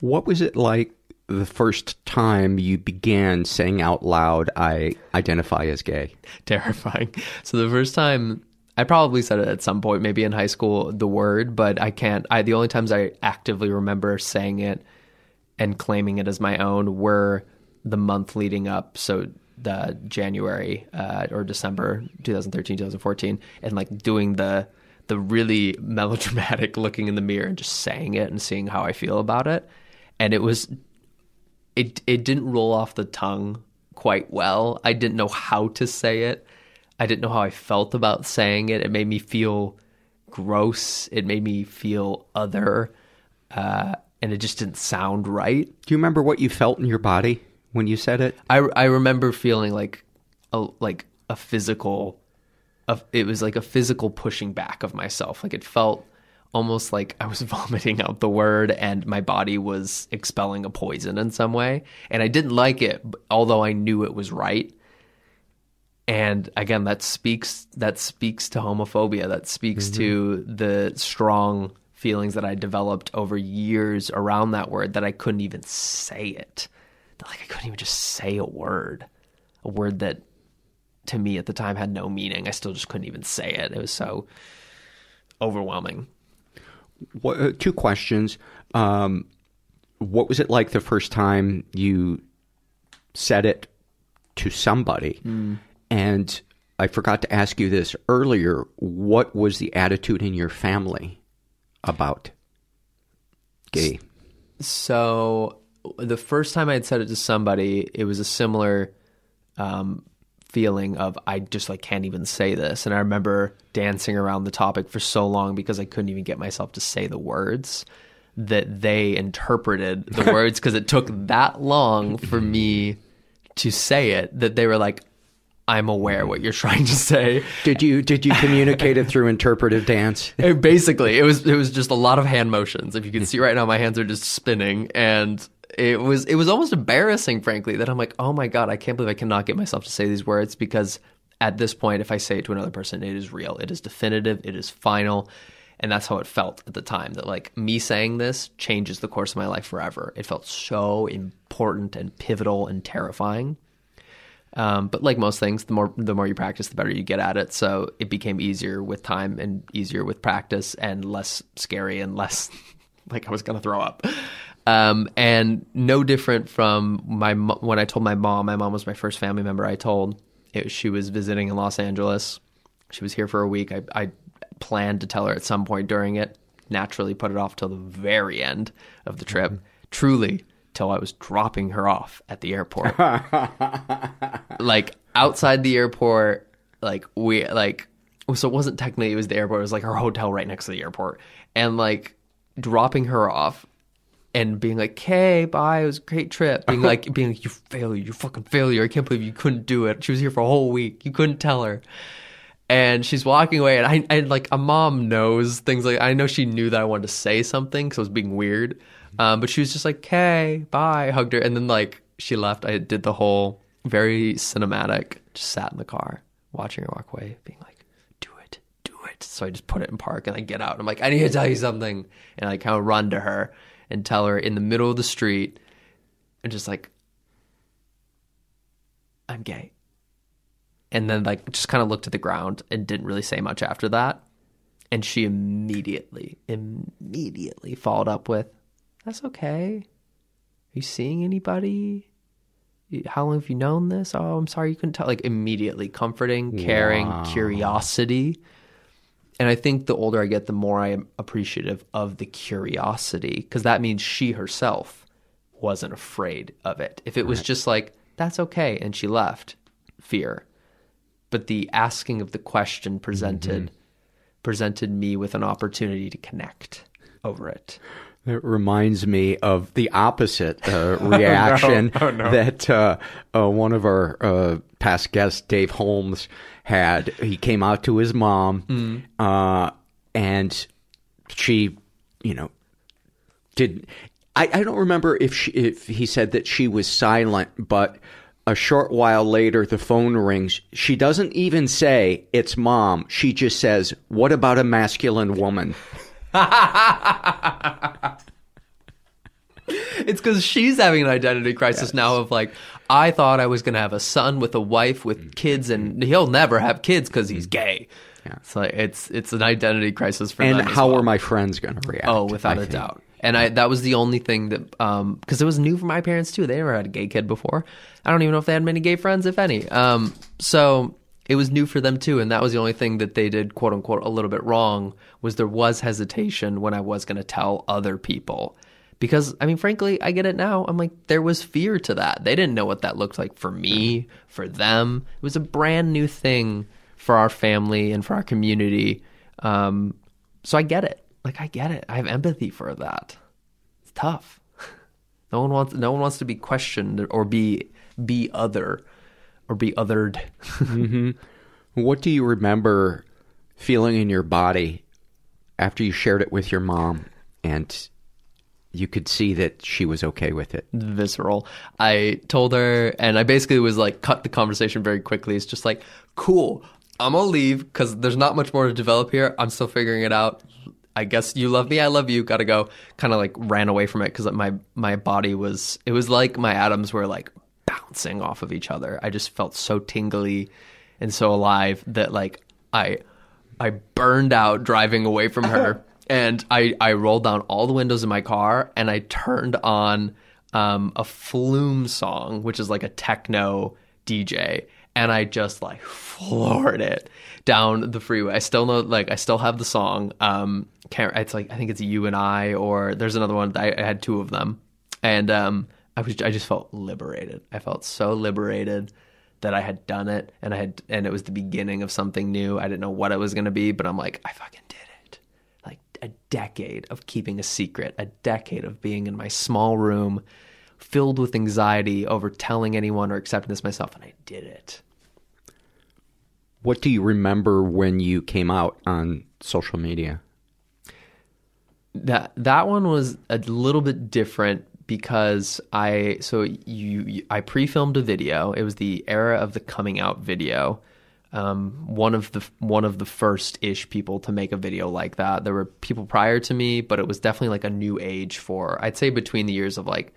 What was it like the first time you began saying out loud, I identify as gay? (laughs) terrifying. So the first time i probably said it at some point maybe in high school the word but i can't i the only times i actively remember saying it and claiming it as my own were the month leading up so the january uh, or december 2013 2014 and like doing the the really (laughs) melodramatic looking in the mirror and just saying it and seeing how i feel about it. And it was it it didn't roll off the tongue quite well. I didn't know how to say it i didn't know how i felt about saying it it made me feel gross it made me feel other uh, and it just didn't sound right Do you remember what you felt in your body when you said it? I I remember feeling like a like a physical of it was like a physical pushing back of myself. Like it felt almost like I was (laughs) vomiting out the word and my body was expelling a poison in some way. And I didn't like it, although I knew it was right. And again, that speaks that speaks to homophobia. That speaks to the strong feelings that I developed over years around that word that I couldn't even say it like I couldn't even just say a word, a word that to me at the time had no meaning. I still just couldn't even say it. It was so overwhelming. What, uh, two questions. Um, what was it like the first time you said it to somebody? Mm. And I forgot to ask you this earlier. What was the attitude in your family about gay? So the first time I had said it to somebody, it was a similar um, feeling of I just like can't even say this, and I remember dancing around the topic for so long because I couldn't even get myself to say the words that they interpreted the (laughs) words because it took that long for me to say it that they were like I'm aware what you're trying to say. Did you did you communicate it through interpretive dance? (laughs) It- basically, it was it was just a lot of hand motions. If you can see right now, my hands are just spinning, and it was it was almost embarrassing, frankly, that I'm like, oh my god, I can't believe I cannot get myself to say these words because at this point, if I say it to another person, it is real, it is definitive, it is final. And that's how it felt at the time that like me saying this changes the course of my life forever. It felt so important and pivotal and terrifying. Um, but like most things, the more the more you practice, the better you get at it. So it became easier with time and easier with practice and less scary and less (laughs) like I was gonna throw up. Um, and no different from my when I told my mom. My mom was my first family member. I told it, she was visiting in Los Angeles. She was here for a week. I, I planned to tell her at some point during it. Naturally, put it off till the very end of the trip. Truly, till I was dropping her off at the airport. (laughs) Like outside the airport like we like so it wasn't technically it was the airport it was like her hotel right next to the airport. And like dropping her off and being like okay bye it was a great trip. Being like (laughs) being like you failure you fucking failure. I can't believe you couldn't do it. She was here for a whole week. You couldn't tell her. And she's walking away and I, and like a mom knows things like i know she knew that i wanted to say something because i was being weird um, but she was just like okay bye hugged her. And then like she left. I did the whole very cinematic just sat in the car watching her walk away being like do it do it. So i just put it in park and i get out. I'm like i need to tell you something. And i kind of run to her and tell her in the middle of the street and just like i'm gay. And then like just kind of looked at the ground and didn't really say much after that. And she immediately immediately followed up with that's okay. Are you seeing anybody? How long have you known this? Oh i'm sorry you couldn't tell. Like immediately comforting caring Wow. curiosity. And i think the older i get the more i am appreciative of the curiosity because that means she herself wasn't afraid of it. If it was just like that's okay and she left fear. But the asking of the question presented mm-hmm. presented me with an opportunity to connect over it It reminds me of the opposite uh, (laughs) reaction Oh, no. that uh, uh, one of our uh, past guests, Dave Holmes, had. He came out to his mom, Mm. uh, and she, you know, did. I, I don't remember if she, if he said that she was silent, but a short while later the phone rings. She doesn't even say it's mom. She just says, "What about a masculine woman?" (laughs) (laughs) it's because she's having an identity crisis now of like i thought i was going to have a son with a wife with kids and he'll never have kids because he's gay. It's like it's it's an identity crisis for and them as how well. were my friends going to react? oh without I a think. doubt. And I that was the only thing that um because it was new for my parents too. They never had a gay kid before. I don't even know if they had many gay friends if any. Um so it was new for them too and that was the only thing that they did quote unquote a little bit wrong was there was hesitation when I was going to tell other people. Because I mean frankly I get it now. I'm like there was fear to that. They didn't know what that looked like for me for them. It was a brand new thing for our family and for our community. Um so I get it. Like I get it. I have empathy for that. It's tough. (laughs) No one wants no one wants to be questioned or be be other or be othered hmm What do you remember feeling in your body after you shared it with your mom and you could see that she was okay with it? visceral. I told her, and I basically was like, cut the conversation very quickly. It's just like, cool, I'm gonna leave because there's not much more to develop here. I'm still figuring it out. I guess you love me, I love you. Gotta go. Kind of like ran away from it because my my body was. It was like my atoms were like bouncing off of each other. I just felt so tingly and so alive that like I I burned out driving away from her. (laughs) and I, I rolled down all the windows in my car and I turned on um, a Flume song, which is like a techno DJ. and I just like floored it down the freeway. I still know, like, I still have the song. Um, can't, it's like I think it's you and I, or there's another one. I, I had two of them, and um, I was I just felt liberated. I felt so liberated that I had done it, and I had, and it was the beginning of something new. I didn't know what it was going to be, but I'm like, I fucking did it. Like a decade of keeping a secret, a decade of being in my small room filled with anxiety over telling anyone or accepting this myself, and I did it. What do you remember when you came out on social media? That that one was a little bit different because I so you, you I pre-filmed a video. It was the era of the coming out video. Um, one of the one of the first ish people to make a video like that. There were people prior to me, but it was definitely like a new age for I'd say between the years of like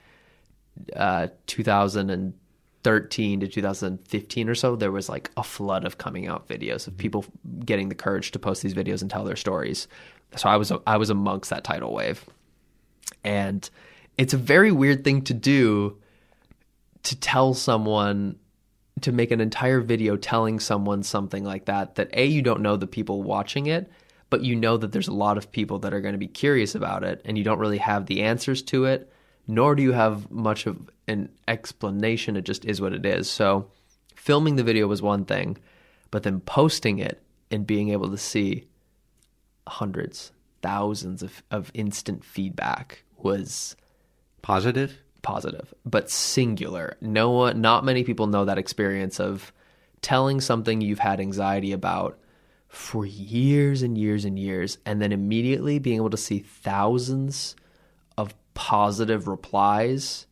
uh, 2013 to 2015 or so, there was like a flood of coming out videos of people getting the courage to post these videos and tell their stories. So I was I was amongst that tidal wave, and it's a very weird thing to do to tell someone to make an entire video telling someone something like that that a you don't know the people watching it but you know that there's a lot of people that are going to be curious about it and you don't really have the answers to it nor do you have much of an explanation. It just is what it is. So, filming the video was one thing, but then posting it and being able to see hundreds, thousands of, of instant feedback was positive. Positive, but singular. No one, not many people know that experience of telling something you've had anxiety about for years and years and years, and then immediately being able to see thousands of positive replies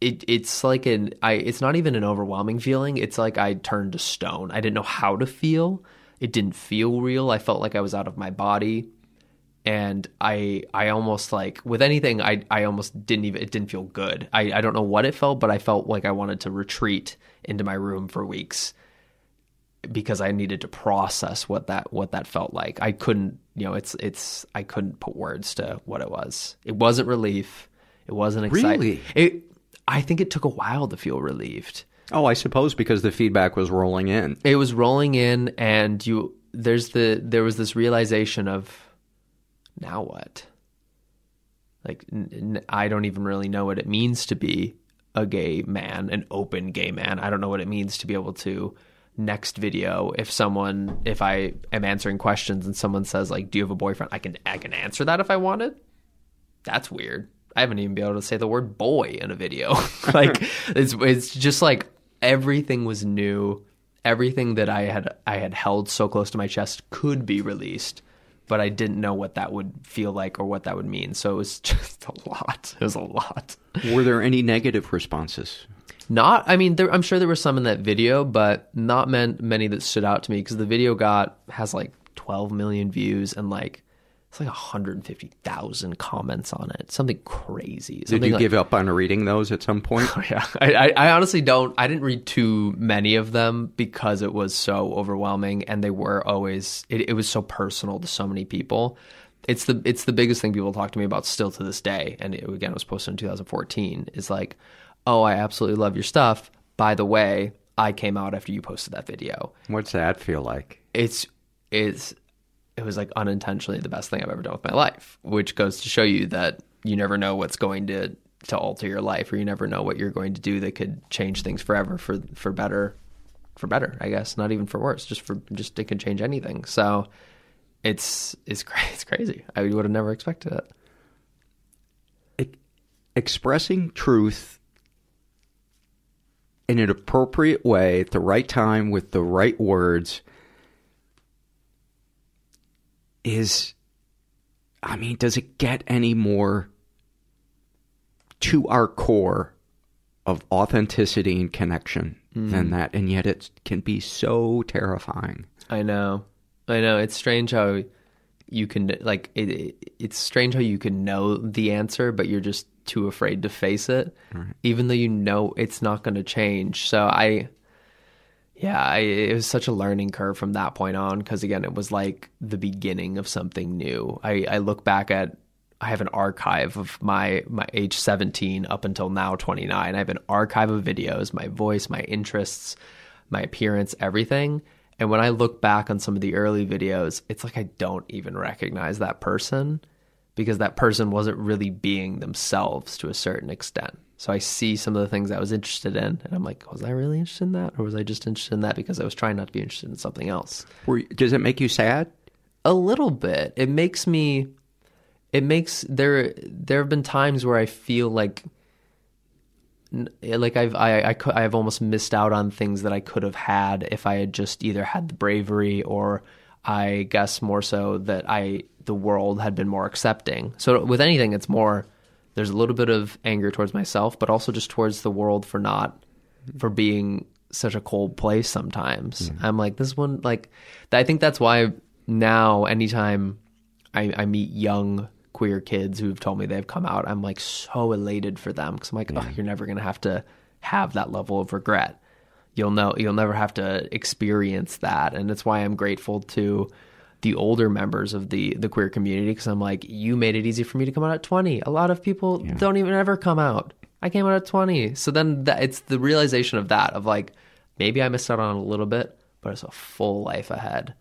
it it's like an I it's not even an overwhelming feeling. It's like I turned to stone. I didn't know how to feel. It didn't feel real. I felt like I was out of my body. And I I almost like with anything I I almost didn't even it didn't feel good. I, I don't know what it felt, but I felt like I wanted to retreat into my room for weeks because I needed to process what that what that felt like. I couldn't, you know, it's it's I couldn't put words to what it was. It wasn't relief. It wasn't exciting. Really? It I think it took a while to feel relieved. Oh, I suppose because the feedback was rolling in. It was rolling in and you there's the there was this realization of now what? Like n- n- I don't even really know what it means to be a gay man, an open gay man. I don't know what it means to be able to next video if someone if I am answering questions and someone says like do you have a boyfriend? I can I can answer that if I wanted. That's weird. I haven't even been able to say the word boy in a video. (laughs) Like (laughs) it's it's just like everything was new. Everything that I had I had held so close to my chest could be released but I didn't know what that would feel like or what that would mean. So it was (laughs) just a lot. It was a lot. Were there any negative responses? not, I mean, there, I'm sure there were some in that video, but not many that stood out to me because the video got has like 12 million views and like it's like 150,000 comments on it. Something crazy. Did Something you like- give up on reading those at some point? (laughs) yeah, I, I, I honestly don't. I didn't read too many of them because it was so overwhelming, and they were always. It, it was so personal to so many people. It's the it's the biggest thing people talk to me about still to this day. And it, again, it was posted in 2014. Is like, oh, I absolutely love your stuff. By the way, I came out after you posted that video. What's that feel like? It's it's it was like unintentionally the best thing I've ever done with my life, which goes to show you that you never know what's going to to alter your life, or you never know what you're going to do that could change things forever for for better, for better. I guess not even for worse, just for just it could change anything. So it's it's (laughs) it's crazy. I would have never expected it. Expressing truth in an appropriate way at the right time with the right words is I mean, does it get any more to our core of authenticity and connection than Mhm. that? And yet it can be so terrifying. I know, I know. It's strange how you can like it, it- It's strange how you can know the answer, but you're just too afraid to face it, even though you know it's not going to change. So I, yeah, I, it was such a learning curve from that point on because again, it was like the beginning of something new. I, I look back at I have an archive of my my age 17 up until now 29. I have an archive of videos, my voice, my interests, my appearance, everything. And when I look back on some of the early videos, it's like I don't even recognize that person because that person wasn't really being themselves to a certain extent. So I see some of the things I was interested in, and I'm like, was I really interested in that, or was I just interested in that because I was trying not to be interested in something else? Were, does it make you sad? A little bit. It makes me. It makes there. There have been times where I feel like, like I've I I could I've almost missed out on things that I could have had if I had just either had the bravery or I guess more so that I the world had been more accepting. So with anything, it's more there's a little bit of anger towards myself, but also just towards the world for not for being such a cold place sometimes. Mm-hmm. I'm like this one like I think that's why now anytime I, I meet young queer kids who've told me they've come out, I'm like so elated for them because I'm like, oh, you're never gonna have to have that level of regret. You'll know you'll never have to experience that, and that's why I'm grateful to the older members of the the queer community because I'm like, you made it easy for me to come out at 20. A lot of people don't even ever come out. I came out at 20. So then that, it's the realization of that of like maybe I missed out on a little bit, but it's a full life ahead.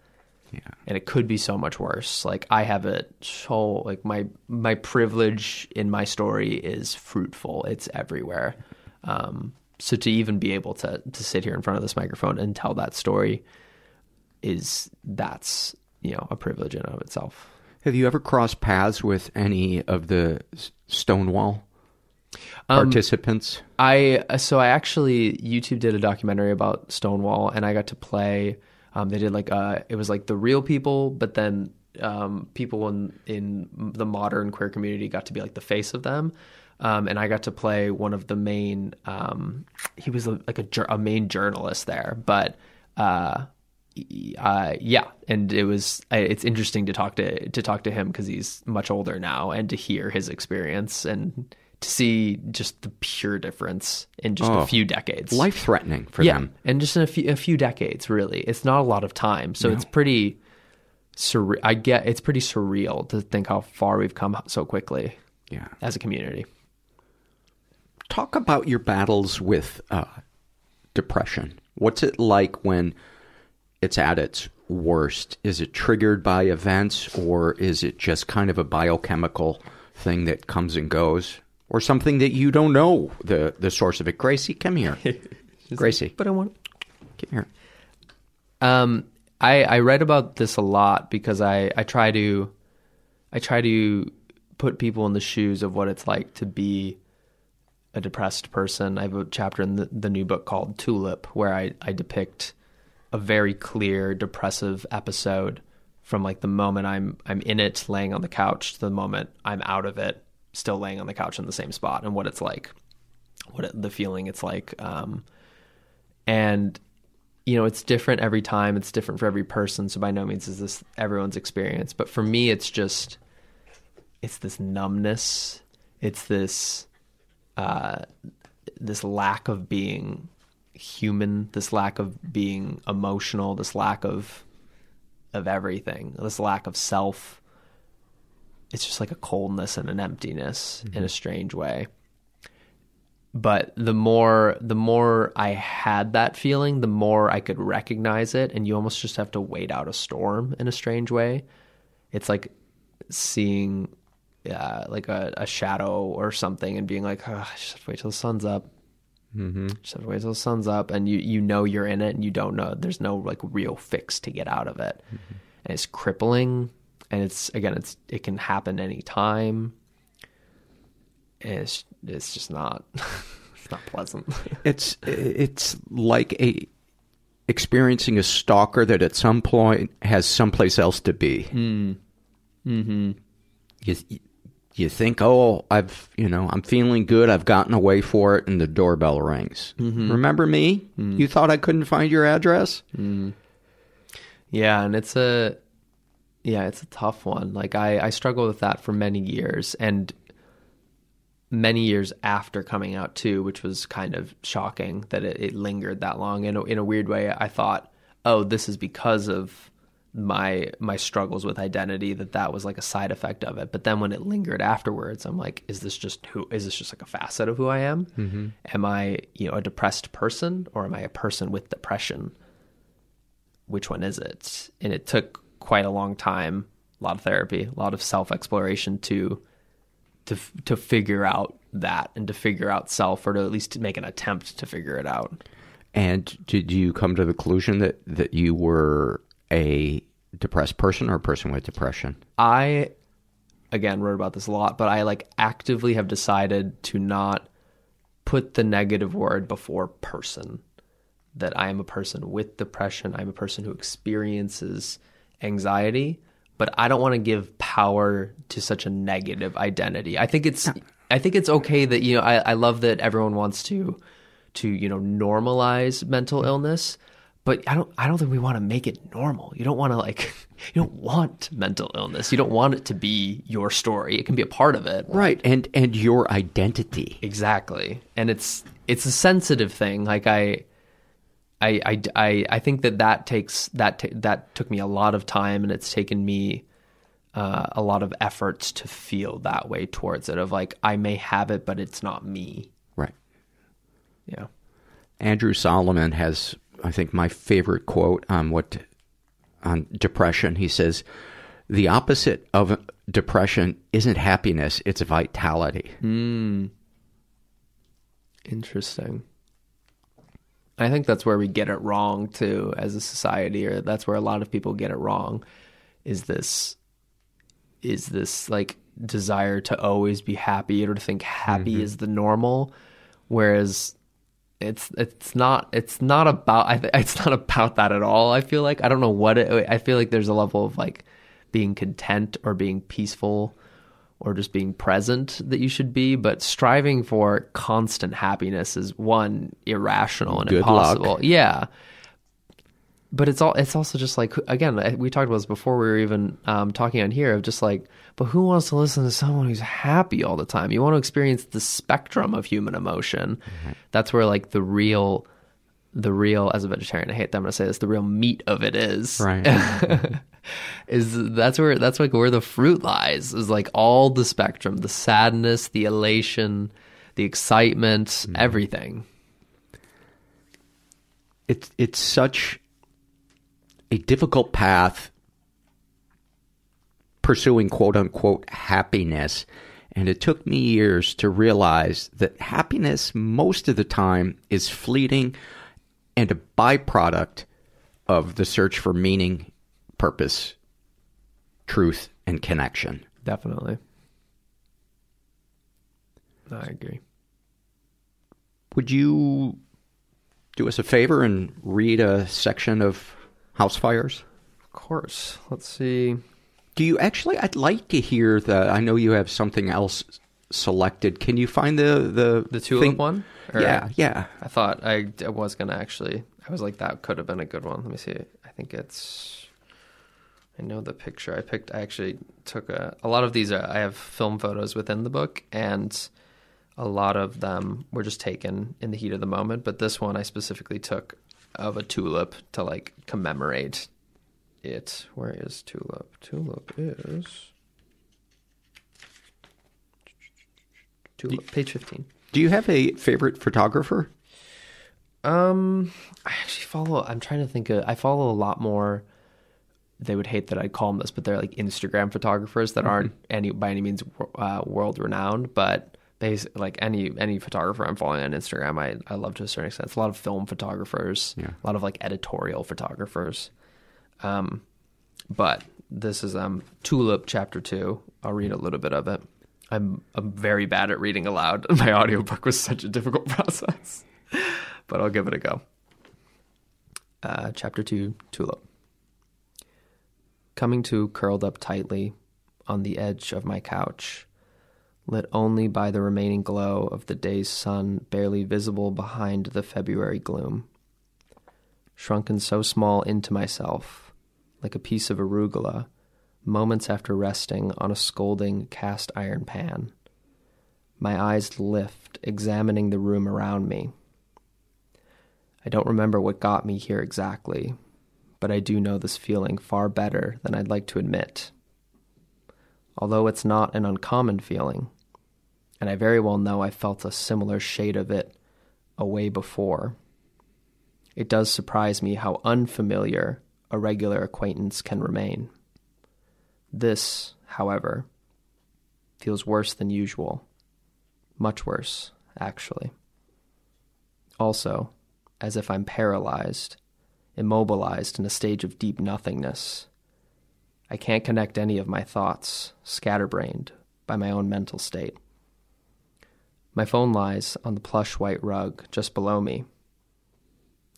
Yeah. And it could be so much worse. Like I have it so like my my privilege in my story is fruitful. It's everywhere. Um so to even be able to to sit here in front of this microphone and tell that story is that's you know a privilege in and of itself. Have you ever crossed paths with any of the Stonewall Um, participants? I so I actually YouTube did a documentary about Stonewall, and I got to play. Um, they did like uh, it was like the real people, but then um, people in in the modern queer community got to be like the face of them. Um, and I got to play one of the main. Um, he was a, like a, a main journalist there, but uh, uh, yeah, and it was it's interesting to talk to to talk to him because he's much older now, and to hear his experience and to see just the pure difference in just Oh, a few decades. Life threatening for yeah, them. and just in a few a few decades, really, it's not a lot of time, so No. it's pretty. Surre- I get it's pretty surreal to think how far we've come so quickly. Yeah, as a community. Talk about your battles with uh, depression. What's it like when it's at its worst? Is it triggered by events, or is it just kind of a biochemical thing that comes and goes, or something that you don't know the the source of it? Gracie, come here. (laughs) Gracie, but I want come here. Um, I I read about this a lot because I I try to I try to put people in the shoes of what it's like to be a depressed person. I have a chapter in the, the new book called Tulip where I I depict a very clear depressive episode from like the moment I'm I'm in it laying on the couch to the moment I'm out of it still laying on the couch in the same spot and what it's like what it, the feeling it's like um and you know it's different every time it's different for every person so by no means is this everyone's experience but for me it's just it's this numbness it's this uh this lack of being human this lack of being emotional this lack of of everything this lack of self it's just like a coldness and an emptiness in a strange way but the more the more I had that feeling, the more I could recognize it, and you almost just have to wait out a storm in a strange way. It's like seeing uh, like a, a shadow or something, and being like, oh, I just have to wait till the sun's up. Mm-hmm. Just have to wait till the sun's up, and you you know you're in it, and you don't know. There's no like real fix to get out of it, and it's crippling. And it's again, it's it can happen anytime. And it's it's just not (laughs) it's not pleasant. (laughs) It's it's like a experiencing a stalker that at some point has someplace else to be. Mm. Mm-hmm. You you think, oh, I've you know I'm feeling good. I've gotten away for it, and the doorbell rings. Mhm. Remember me? Mm. You thought I couldn't find your address? Mm. Yeah, and it's a yeah, it's a tough one. Like I I struggled with that for many years and many years after coming out too, which was kind of shocking that it, it lingered that long. And in a weird way, I thought, oh, this is because of my my struggles with identity that that was like a side effect of it. But then when it lingered afterwards i'm like is this just who is this just like a facet of who i am? Mhm. am i you know a depressed person or am i a person with depression? Which one is it? And it took quite a long time a lot of therapy a lot of self exploration to to to figure out that and to figure out self or to at least make an attempt to figure it out. And did you come to the conclusion that, that you were a depressed person or a person with depression? I again wrote about this a lot, but I like actively have decided to not put the negative word before person. That I am a person with depression, I'm a person who experiences anxiety, but I don't want to give power to such a negative identity. I think it's I think it's okay that you know I, I love that everyone wants to to you know normalize mental illness but I don't I don't think we want to make it normal. You don't want to like (laughs) you don't want mental illness. You don't want it to be your story. It can be a part of it. Right. And and your identity. Exactly. And it's it's a sensitive thing. Like I I I I, I think that that takes that ta- that took me a lot of time and it's taken me uh, a lot of efforts to feel that way towards it of like I may have it but it's not me. Right. Yeah. Andrew Solomon has, I think, my favorite quote on what on depression. He says, "The opposite of depression isn't happiness; it's vitality." Hmm. Interesting. I think that's where we get it wrong too as a society or that's where a lot of people get it wrong is this is this like desire to always be happy or to think happy Mhm. is the normal whereas it's it's not it's not about I th- (laughs) it's not about that at all I feel like. I don't know what it I feel like there's a level of like being content or being peaceful or just being present that you should be but striving for constant happiness is one irrational and Good luck. impossible. Yeah. But it's all it's also just like again we talked about this before we were even um, talking on here of just like but who wants to listen to someone who's happy all the time? You want to experience the spectrum of human emotion. Mm-hmm. That's where like the real the real as a vegetarian i hate that i'm going to say this the real meat of it is. Right. (laughs) is that's where that's like where the fruit lies is like all the spectrum the sadness the elation the excitement mm-hmm. everything. It's it's such a difficult path pursuing quote unquote happiness. And it took me years to realize that happiness most of the time is fleeting and a byproduct of the search for meaning, purpose, truth, and connection. definitely i agree Would you do us a favor and read a section of House Fires? of course let's see Do you actually? I'd like to hear the. I know you have something else selected. Can you find the the the tulip thing- one Or- Yeah, yeah. i thought I, I was gonna actually i was like that could have been a good one let me see i think it's i know the picture i picked i actually took a a lot of these are, i have film photos within the book and a lot of them were just taken in the heat of the moment but this one i specifically took of a tulip to like commemorate it where is tulip tulip is tulip page 15 Do you have a favorite photographer? Um, I actually follow. I'm trying to think. Of, I follow a lot more. They would hate that I'd call them this, but they're like Instagram photographers that aren't any by any means uh, world renowned, but bas like any any photographer I'm following on Instagram, I I love to a certain extent. It's a lot of film photographers, Yeah. a lot of like editorial photographers. Um, but this is um Tulip Chapter Two. I'll read a little bit of it. I'm I'm very bad at reading aloud. (laughs) My audiobook was such a difficult (laughs) process but I'll give it a go. Uh, chapter 2 Tulip. Coming to curled up tightly on the edge of my couch, lit only by the remaining glow of the day's sun barely visible behind the February gloom. Shrunken so small into myself, like a piece of arugula, moments after resting on a scolding cast iron pan. My eyes lift, examining the room around me. I don't remember what got me here exactly, but I do know this feeling far better than I'd like to admit. Although it's not an uncommon feeling, and I very well know I felt a similar shade of it away before. It does surprise me how unfamiliar a regular acquaintance can remain. This, however, feels worse than usual. Much worse, actually. Also, as if I'm paralyzed, immobilized in a stage of deep nothingness. I can't connect any of my thoughts, scatterbrained by my own mental state. My phone lies on the plush white rug just below me.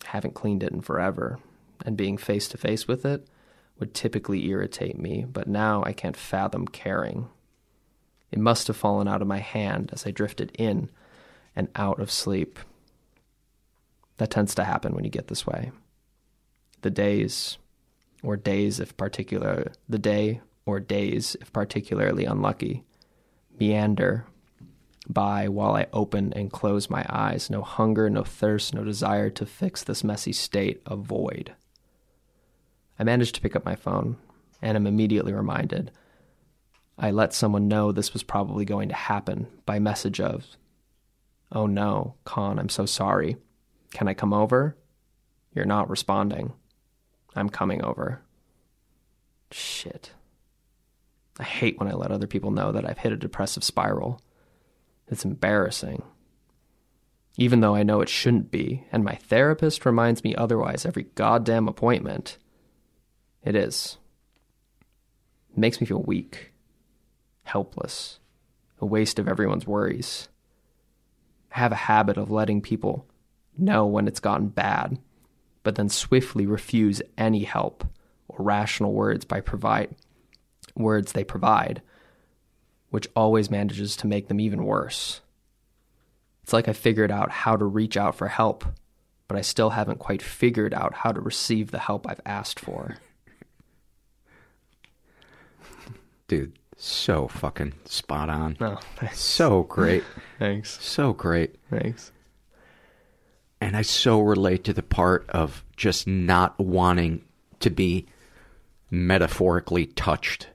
Haven't cleaned it in forever, and being face to face with it would typically irritate me, but now I can't fathom caring. It must have fallen out of my hand as I drifted in and out of sleep. That tends to happen when you get this way. The days, or days if particular, the day or days if particularly unlucky, meander by while I open and close my eyes. No hunger, no thirst, no desire to fix this messy state of void. I manage to pick up my phone and am immediately reminded. I let someone know this was probably going to happen by message of, Oh no, Con, I'm so sorry. Can I come over? You're not responding. I'm coming over. Shit. I hate when I let other people know that I've hit a depressive spiral. It's embarrassing. Even though I know it shouldn't be, and my therapist reminds me otherwise every goddamn appointment. It is. It makes me feel weak, helpless, a waste of everyone's worries. I have a habit of letting people know when it's gotten bad, but then swiftly refuse any help or rational words by provide words they provide, which always manages to make them even worse. It's like I figured out how to reach out for help, but I still haven't quite figured out how to receive the help I've asked for. Dude, so fucking spot on. Oh, so great. (laughs) Thanks. So great. Thanks. And I so relate to the part of just not wanting to be metaphorically touched.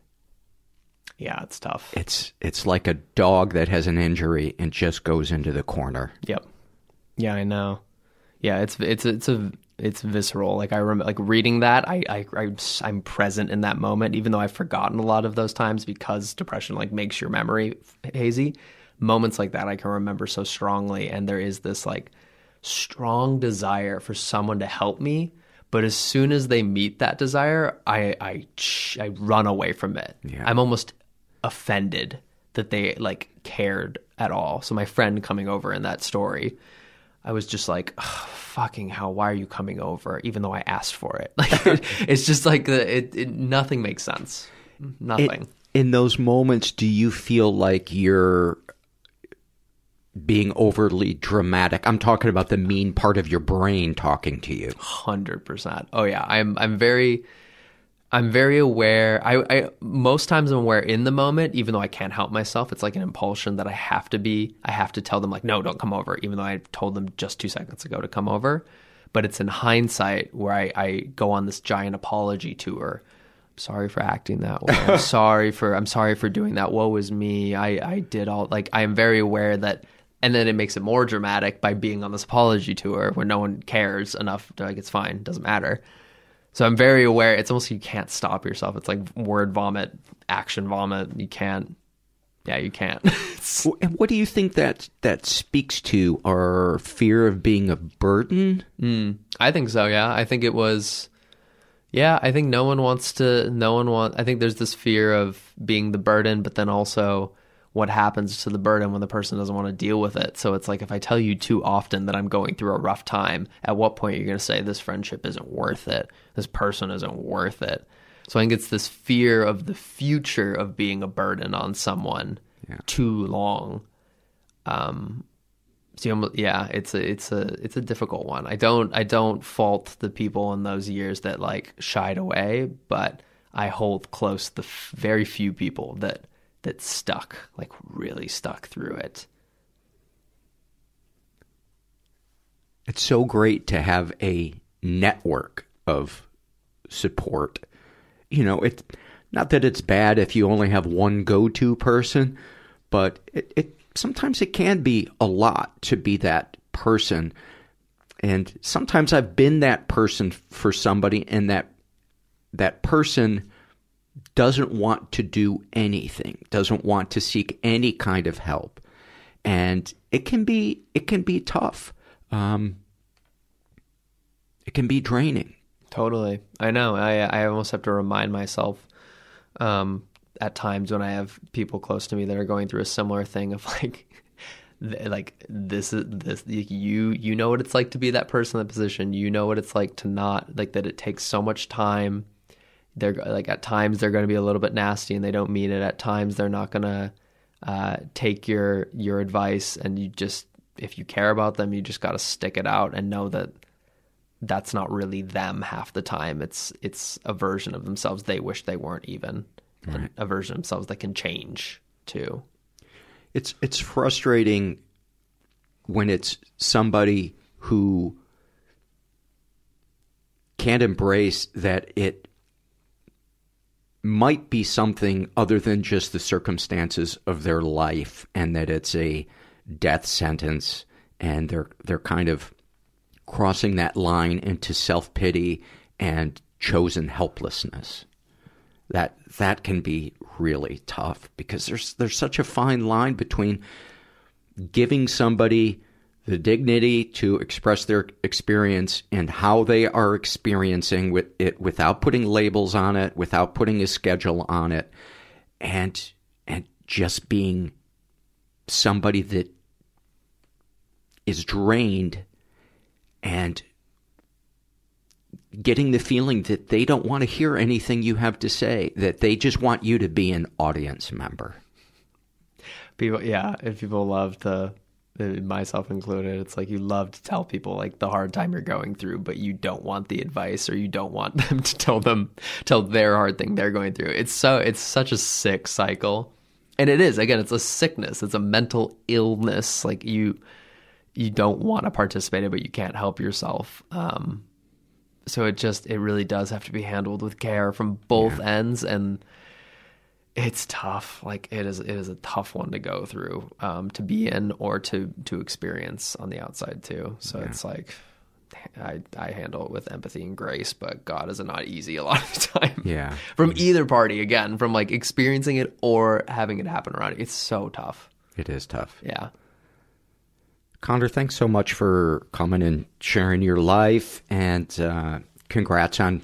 Yeah, it's tough. It's it's like a dog that has an injury and just goes into the corner. Yep. Yeah, I know. Yeah, it's it's it's a it's visceral. Like I remember, like reading that, I I I'm, I'm present in that moment, even though I've forgotten a lot of those times because depression like makes your memory hazy. Moments like that I can remember so strongly, and there is this like strong desire for someone to help me. But as soon as they meet that desire, I I I run away from it. Yeah. I'm almost offended that they like cared at all. So my friend coming over in that story, I was just like, "Ugh, fucking hell, why are you coming over? Even though I asked for it. (laughs) Like (laughs) it's just like the it, it nothing makes sense. Nothing. In, in those moments, do you feel like you're being overly dramatic? I'm talking about the mean part of your brain talking to you. Hundred percent. Oh yeah, I'm I'm very I'm very aware. I, I most times I'm aware in the moment, even though I can't help myself. It's like an impulsion that I have to be. I have to tell them like, no, don't come over, even though I told them just two seconds ago to come over. But it's in hindsight where I, I go on this giant apology tour. I'm sorry for acting that way. I'm (laughs) sorry for I'm sorry for doing that. Woe is me. I I did all like I am very aware that. And then it makes it more dramatic by being on this apology tour where no one cares enough. To, like it's fine, doesn't matter. So I'm very aware. It's almost you can't stop yourself. It's like word vomit, action vomit. You can't. Yeah, you can't. (laughs) and what do you think that that speaks to? Our fear of being a burden? Mm, I think so. Yeah, I think it was. Yeah, I think no one wants to. No one wants. I think there's this fear of being the burden, but then also what happens to the burden when the person doesn't want to deal with it. So it's like if I tell you too often that I'm going through a rough time, at what point you're you going to say this friendship isn't worth it? This person isn't worth it. So I think it's this fear of the future of being a burden on someone yeah. too long. Um, so yeah, it's a it's a it's a difficult one. I don't I don't fault the people in those years that like shied away, but I hold close the f- very few people that that stuck, like really stuck through it. It's so great to have a network of support. You know, it's not that it's bad if you only have one go-to person, but it, it sometimes it can be a lot to be that person. And sometimes I've been that person for somebody and that that person doesn't want to do anything, doesn't want to seek any kind of help. And it can be it can be tough. Um, it can be draining. Totally. I know. I I almost have to remind myself um, at times when I have people close to me that are going through a similar thing of (laughs) like like this is this you you know what it's like to be that person in that position. You know what it's like to not like that it takes so much time. They're like at times they're going to be a little bit nasty and they don't mean it. At times they're not going to uh, take your your advice and you just if you care about them, you just got to stick it out and know that that's not really them half the time. It's it's a version of themselves they wish they weren't even. Right. A version of themselves that can change too. It's it's frustrating when it's somebody who can't embrace that it might be something other than just the circumstances of their life and that it's a death sentence and they're they're kind of crossing that line into self-pity and chosen helplessness. That that can be really tough because there's there's such a fine line between giving somebody the dignity to express their experience and how they are experiencing it without putting labels on it, without putting a schedule on it, and and just being somebody that is drained and getting the feeling that they don't want to hear anything you have to say, that they just want you to be an audience member. People, yeah, and people love to, myself included. It's like you love to tell people like the hard time you're going through, but you don't want the advice or you don't want (laughs) them to tell them tell their hard thing they're going through. It's so it's such a sick cycle, and it is again. It's a sickness. It's a mental illness. Like you, you don't want to participate in, but you can't help yourself. Um, so it just it really does have to be handled with care from both yeah. ends and it's tough like it is it is a tough one to go through um, to be in or to to experience on the outside too so yeah. it's like I, I handle it with empathy and grace, but God is not easy a lot of the time. Yeah. (laughs) from either party, again, from like experiencing it or having it happen around you. It's so tough. It is tough. Yeah. Connor, thanks so much for coming and sharing your life, and uh, congrats on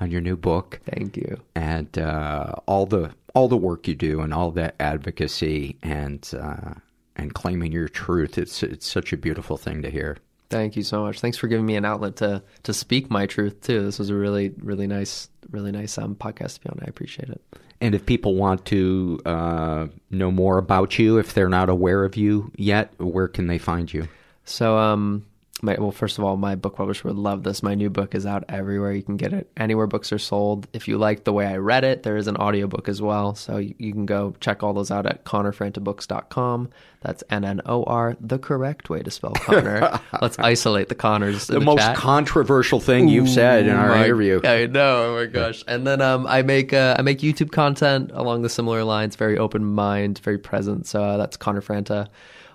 on your new book. Thank you, and uh, all the all the work you do, and all that advocacy, and uh, and claiming your truth. It's it's such a beautiful thing to hear. Thank you so much. Thanks for giving me an outlet to to speak my truth too. This was a really really nice really nice um, podcast to be on. I appreciate it. And if people want to uh, know more about you, if they're not aware of you yet, where can they find you? So, um, my, well, first of all, my book publisher would love this. My new book is out everywhere. You can get it anywhere books are sold. If you like the way I read it, there is an audiobook as well. So you, you can go check all those out at connorfrantabooks.com. That's N N O R, the correct way to spell Connor. (laughs) Let's isolate the Connors. The, the, most chat. controversial thing you've said in our my, interview. I know. Oh my gosh. And then um, I make uh, I make YouTube content along the similar lines. Very open mind, very present. So uh, that's Connor Franta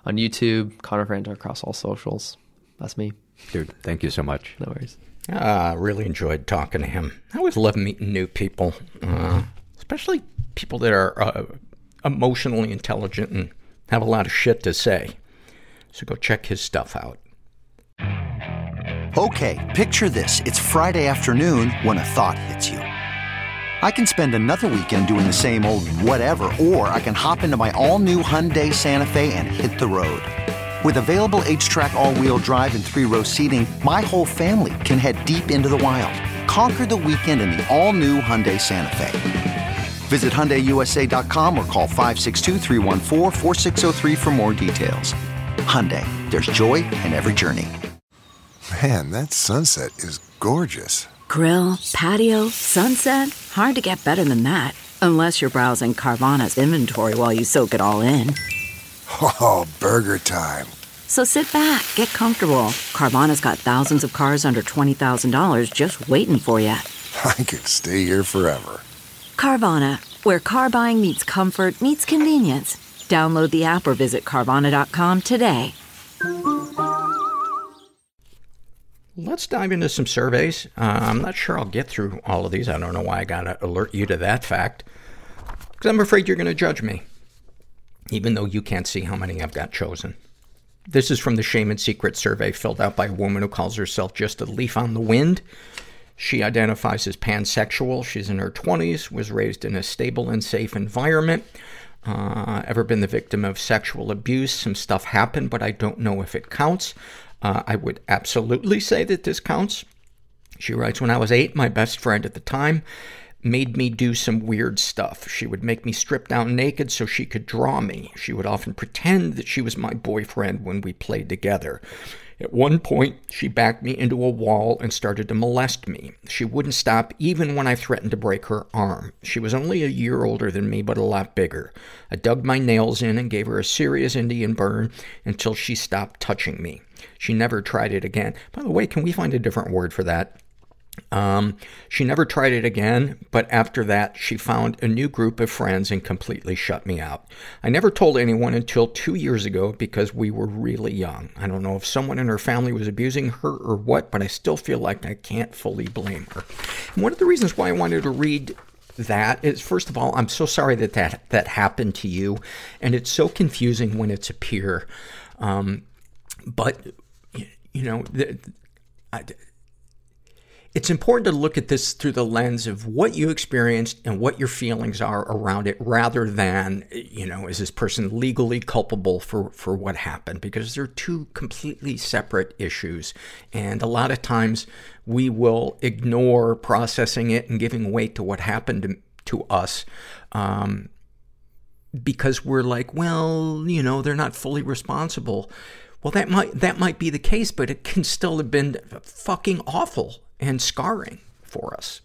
on YouTube, Connor Franta across all socials. That's me. Dude, thank you so much. No worries. I uh, really enjoyed talking to him. I always love meeting new people, uh, especially people that are uh, emotionally intelligent and have a lot of shit to say. So go check his stuff out. Okay, picture this. It's Friday afternoon when a thought hits you. I can spend another weekend doing the same old whatever, or I can hop into my all new Hyundai Santa Fe and hit the road. With available HTRAC, all wheel drive, and three row seating, my whole family can head deep into the wild. Conquer the weekend in the all new Hyundai Santa Fe. Visit HyundaiUSA.com or call 562 for more details. Hyundai, there's joy in every journey. Man, that sunset is gorgeous. Grill, patio, sunset. Hard to get better than that. Unless you're browsing Carvana's inventory while you soak it all in. Oh, burger time. So sit back, get comfortable. Carvana's got thousands of cars under $20,000 just waiting for you. (laughs) I could stay here forever. Carvana, where car buying meets comfort, meets convenience. Download the app or visit Carvana.com today. Let's dive into some surveys. Uh, I'm not sure I'll get through all of these. I don't know why I gotta alert you to that fact. Because I'm afraid you're gonna judge me. Even though you can't see how many I've got chosen. This is from the Shame and Secret survey filled out by a woman who calls herself just a leaf on the wind. She identifies as pansexual. She's in her 20s, was raised in a stable and safe environment. Uh, ever been the victim of sexual abuse? Some stuff happened, but I don't know if it counts. Uh, I would absolutely say that this counts. She writes, when I was eight, my best friend at the time made me do some weird stuff. She would make me strip down naked so she could draw me. She would often pretend that she was my boyfriend when we played together. At one point, she backed me into a wall and started to molest me. She wouldn't stop even when I threatened to break her arm. She was only a year older than me, but a lot bigger. I dug my nails in and gave her a serious Indian burn until she stopped touching me. She never tried it again. By the way, can we find a different word for that? Um, she never tried it again, but after that, she found a new group of friends and completely shut me out. I never told anyone until two years ago because we were really young. I don't know if someone in her family was abusing her or what, but I still feel like I can't fully blame her. And one of the reasons why I wanted to read that is, first of all, I'm so sorry that that, that happened to you, and it's so confusing when it's a peer. Um, but, you know, the, I, it's important to look at this through the lens of what you experienced and what your feelings are around it rather than, you know, is this person legally culpable for, for what happened? Because they're two completely separate issues. And a lot of times we will ignore processing it and giving weight to what happened to, to us. Um, because we're like, well, you know, they're not fully responsible. Well, that might, that might be the case, but it can still have been fucking awful and scarring for us.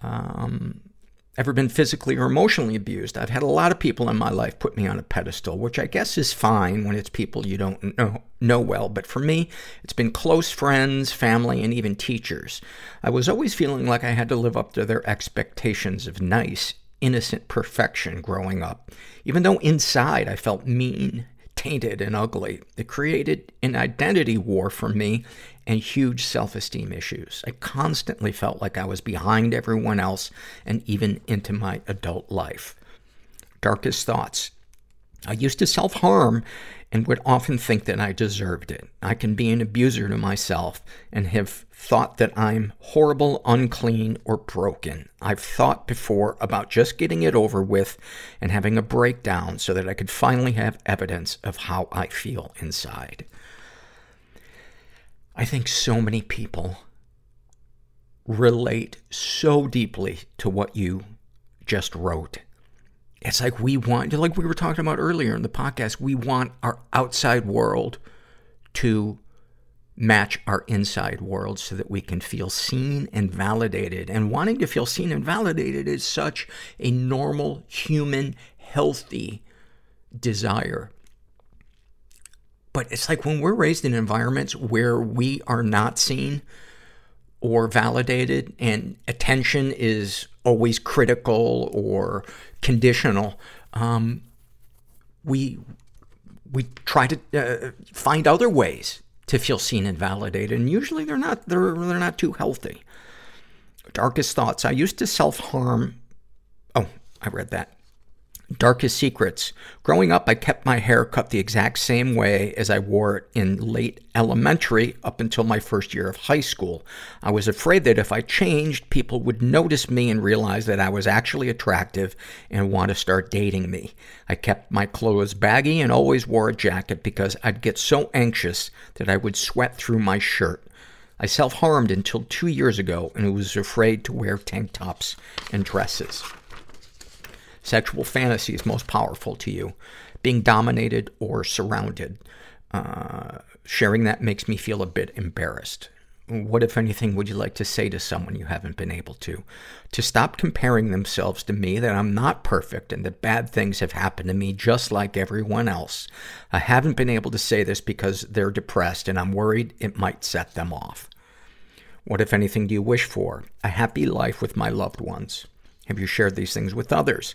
Um, ever been physically or emotionally abused? I've had a lot of people in my life put me on a pedestal, which I guess is fine when it's people you don't know, know well. But for me, it's been close friends, family, and even teachers. I was always feeling like I had to live up to their expectations of nice, innocent perfection growing up. Even though inside I felt mean, tainted, and ugly. It created an identity war for me and huge self-esteem issues. I constantly felt like I was behind everyone else and even into my adult life. Darkest thoughts. I used to self-harm and would often think that I deserved it. I can be an abuser to myself and have thought that I'm horrible, unclean, or broken. I've thought before about just getting it over with and having a breakdown so that I could finally have evidence of how I feel inside. I think so many people relate so deeply to what you just wrote. It's like we want, like we were talking about earlier in the podcast, we want our outside world to match our inside world so that we can feel seen and validated. And wanting to feel seen and validated is such a normal, human, healthy desire. But it's like when we're raised in environments where we are not seen or validated and attention is always critical or conditional, um, we, we try to uh, find other ways to feel seen and validated. And usually they're not, they're, they're not too healthy. Darkest thoughts. I used to self-harm. Oh, I read that. Darkest secrets. Growing up, I kept my hair cut the exact same way as I wore it in late elementary up until my first year of high school. I was afraid that if I changed, people would notice me and realize that I was actually attractive and want to start dating me. I kept my clothes baggy and always wore a jacket because I'd get so anxious that I would sweat through my shirt. I self-harmed until two years ago and was afraid to wear tank tops and dresses sexual fantasies most powerful to you being dominated or surrounded uh, sharing that makes me feel a bit embarrassed what, if anything, would you like to say to someone you haven't been able to? To stop comparing themselves to me, that I'm not perfect and that bad things have happened to me just like everyone else. I haven't been able to say this because they're depressed and I'm worried it might set them off. What, if anything, do you wish for? A happy life with my loved ones. Have you shared these things with others?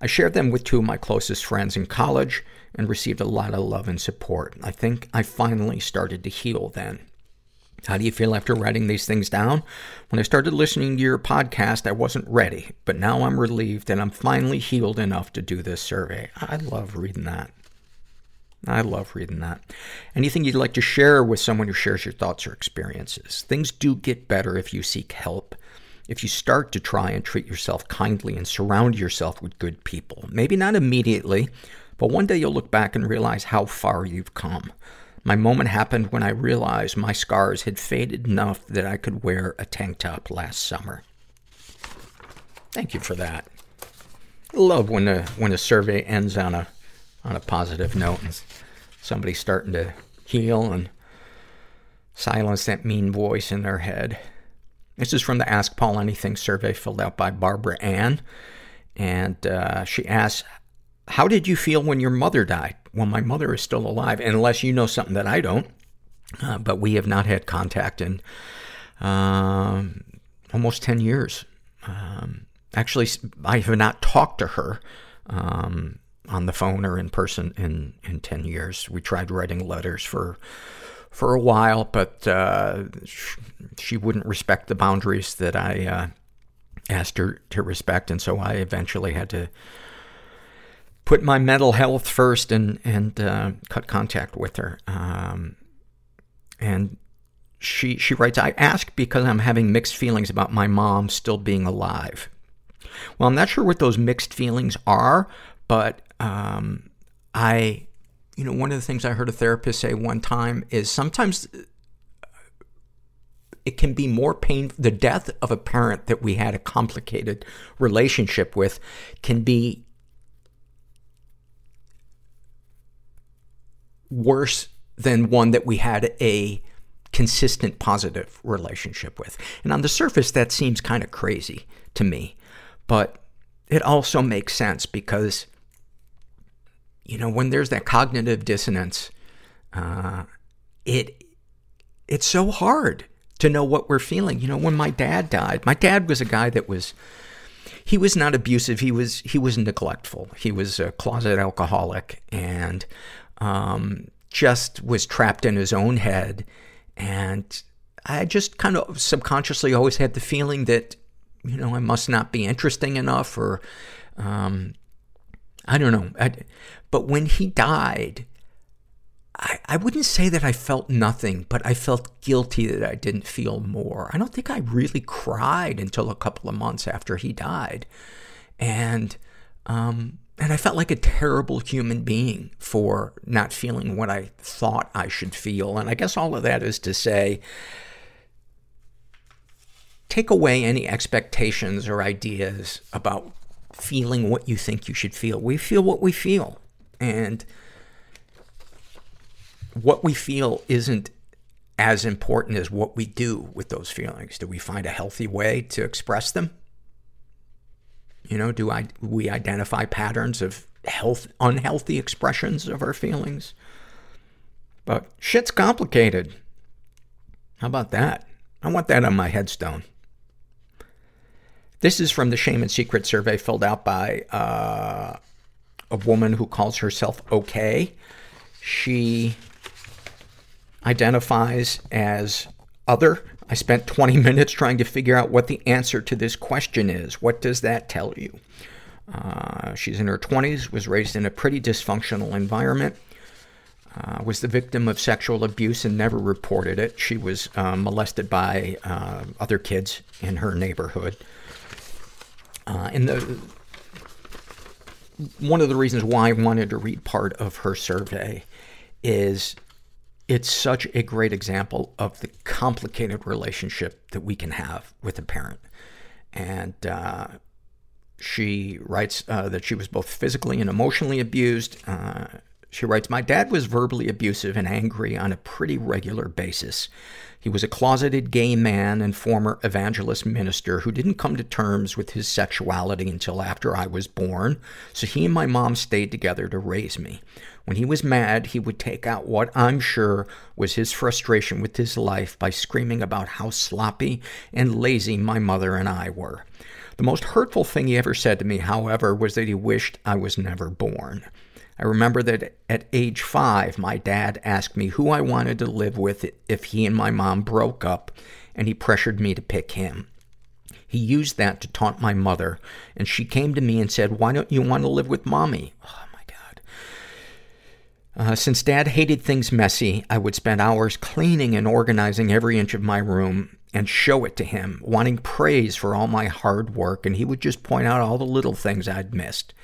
I shared them with two of my closest friends in college and received a lot of love and support. I think I finally started to heal then. How do you feel after writing these things down? When I started listening to your podcast, I wasn't ready, but now I'm relieved and I'm finally healed enough to do this survey. I love reading that. I love reading that. Anything you'd like to share with someone who shares your thoughts or experiences? Things do get better if you seek help. If you start to try and treat yourself kindly and surround yourself with good people. Maybe not immediately, but one day you'll look back and realize how far you've come. My moment happened when I realized my scars had faded enough that I could wear a tank top last summer. Thank you for that. Love when a, when a survey ends on a, on a positive note and somebody's starting to heal and silence that mean voice in their head. This is from the Ask Paul Anything survey filled out by Barbara Ann. And uh, she asks, How did you feel when your mother died? Well, my mother is still alive, unless you know something that I don't. Uh, but we have not had contact in um, almost 10 years. Um, actually, I have not talked to her um, on the phone or in person in, in 10 years. We tried writing letters for for a while, but uh, she wouldn't respect the boundaries that I uh, asked her to respect, and so I eventually had to put my mental health first and and uh, cut contact with her. Um, and she she writes, "I ask because I'm having mixed feelings about my mom still being alive." Well, I'm not sure what those mixed feelings are, but um, I you know, one of the things I heard a therapist say one time is sometimes uh, it can be more painful. The death of a parent that we had a complicated relationship with can be worse than one that we had a consistent positive relationship with. And on the surface, that seems kind of crazy to me. But it also makes sense because you know, when there's that cognitive dissonance, uh, it, it's so hard to know what we're feeling. You know, when my dad died, my dad was a guy that was, he was not abusive. He was, he was neglectful. He was a closet alcoholic and, um, just was trapped in his own head. And I just kind of subconsciously always had the feeling that, you know, I must not be interesting enough or, um, I don't know. I, but when he died, I, I wouldn't say that I felt nothing, but I felt guilty that I didn't feel more. I don't think I really cried until a couple of months after he died. And, um, and I felt like a terrible human being for not feeling what I thought I should feel. And I guess all of that is to say, take away any expectations or ideas about feeling what you think you should feel. We feel what we feel. And what we feel isn't as important as what we do with those feelings. Do we find a healthy way to express them? You know, do I, we identify patterns of health, unhealthy expressions of our feelings? But shit's complicated. How about that? I want that on my headstone. This is from the Shame and Secret survey filled out by uh, a woman who calls herself okay. She identifies as other. I spent 20 (laughs) minutes trying to figure out what the answer to this question is. What does that tell you? Uh, she's in her 20s, was raised in a pretty dysfunctional environment, uh, was the victim of sexual abuse and never reported it. She was uh, molested by uh, other kids in her neighborhood. Uh, and the, one of the reasons why I wanted to read part of her survey is it's such a great example of the complicated relationship that we can have with a parent. And, uh, she writes, uh, that she was both physically and emotionally abused. Uh, She writes, My dad was verbally abusive and angry on a pretty regular basis. He was a closeted gay man and former evangelist minister who didn't come to terms with his sexuality until after I was born, so he and my mom stayed together to raise me. When he was mad, he would take out what I'm sure was his frustration with his life by screaming about how sloppy and lazy my mother and I were. The most hurtful thing he ever said to me, however, was that he wished I was never born. I remember that at age five, my dad asked me who I wanted to live with if he and my mom broke up, and he pressured me to pick him. He used that to taunt my mother, and she came to me and said, why don't you want to live with mommy? Oh, my God. Uh, since dad hated things messy, I would spend hours cleaning and organizing every inch of my room and show it to him, wanting praise for all my hard work, and he would just point out all the little things I'd missed.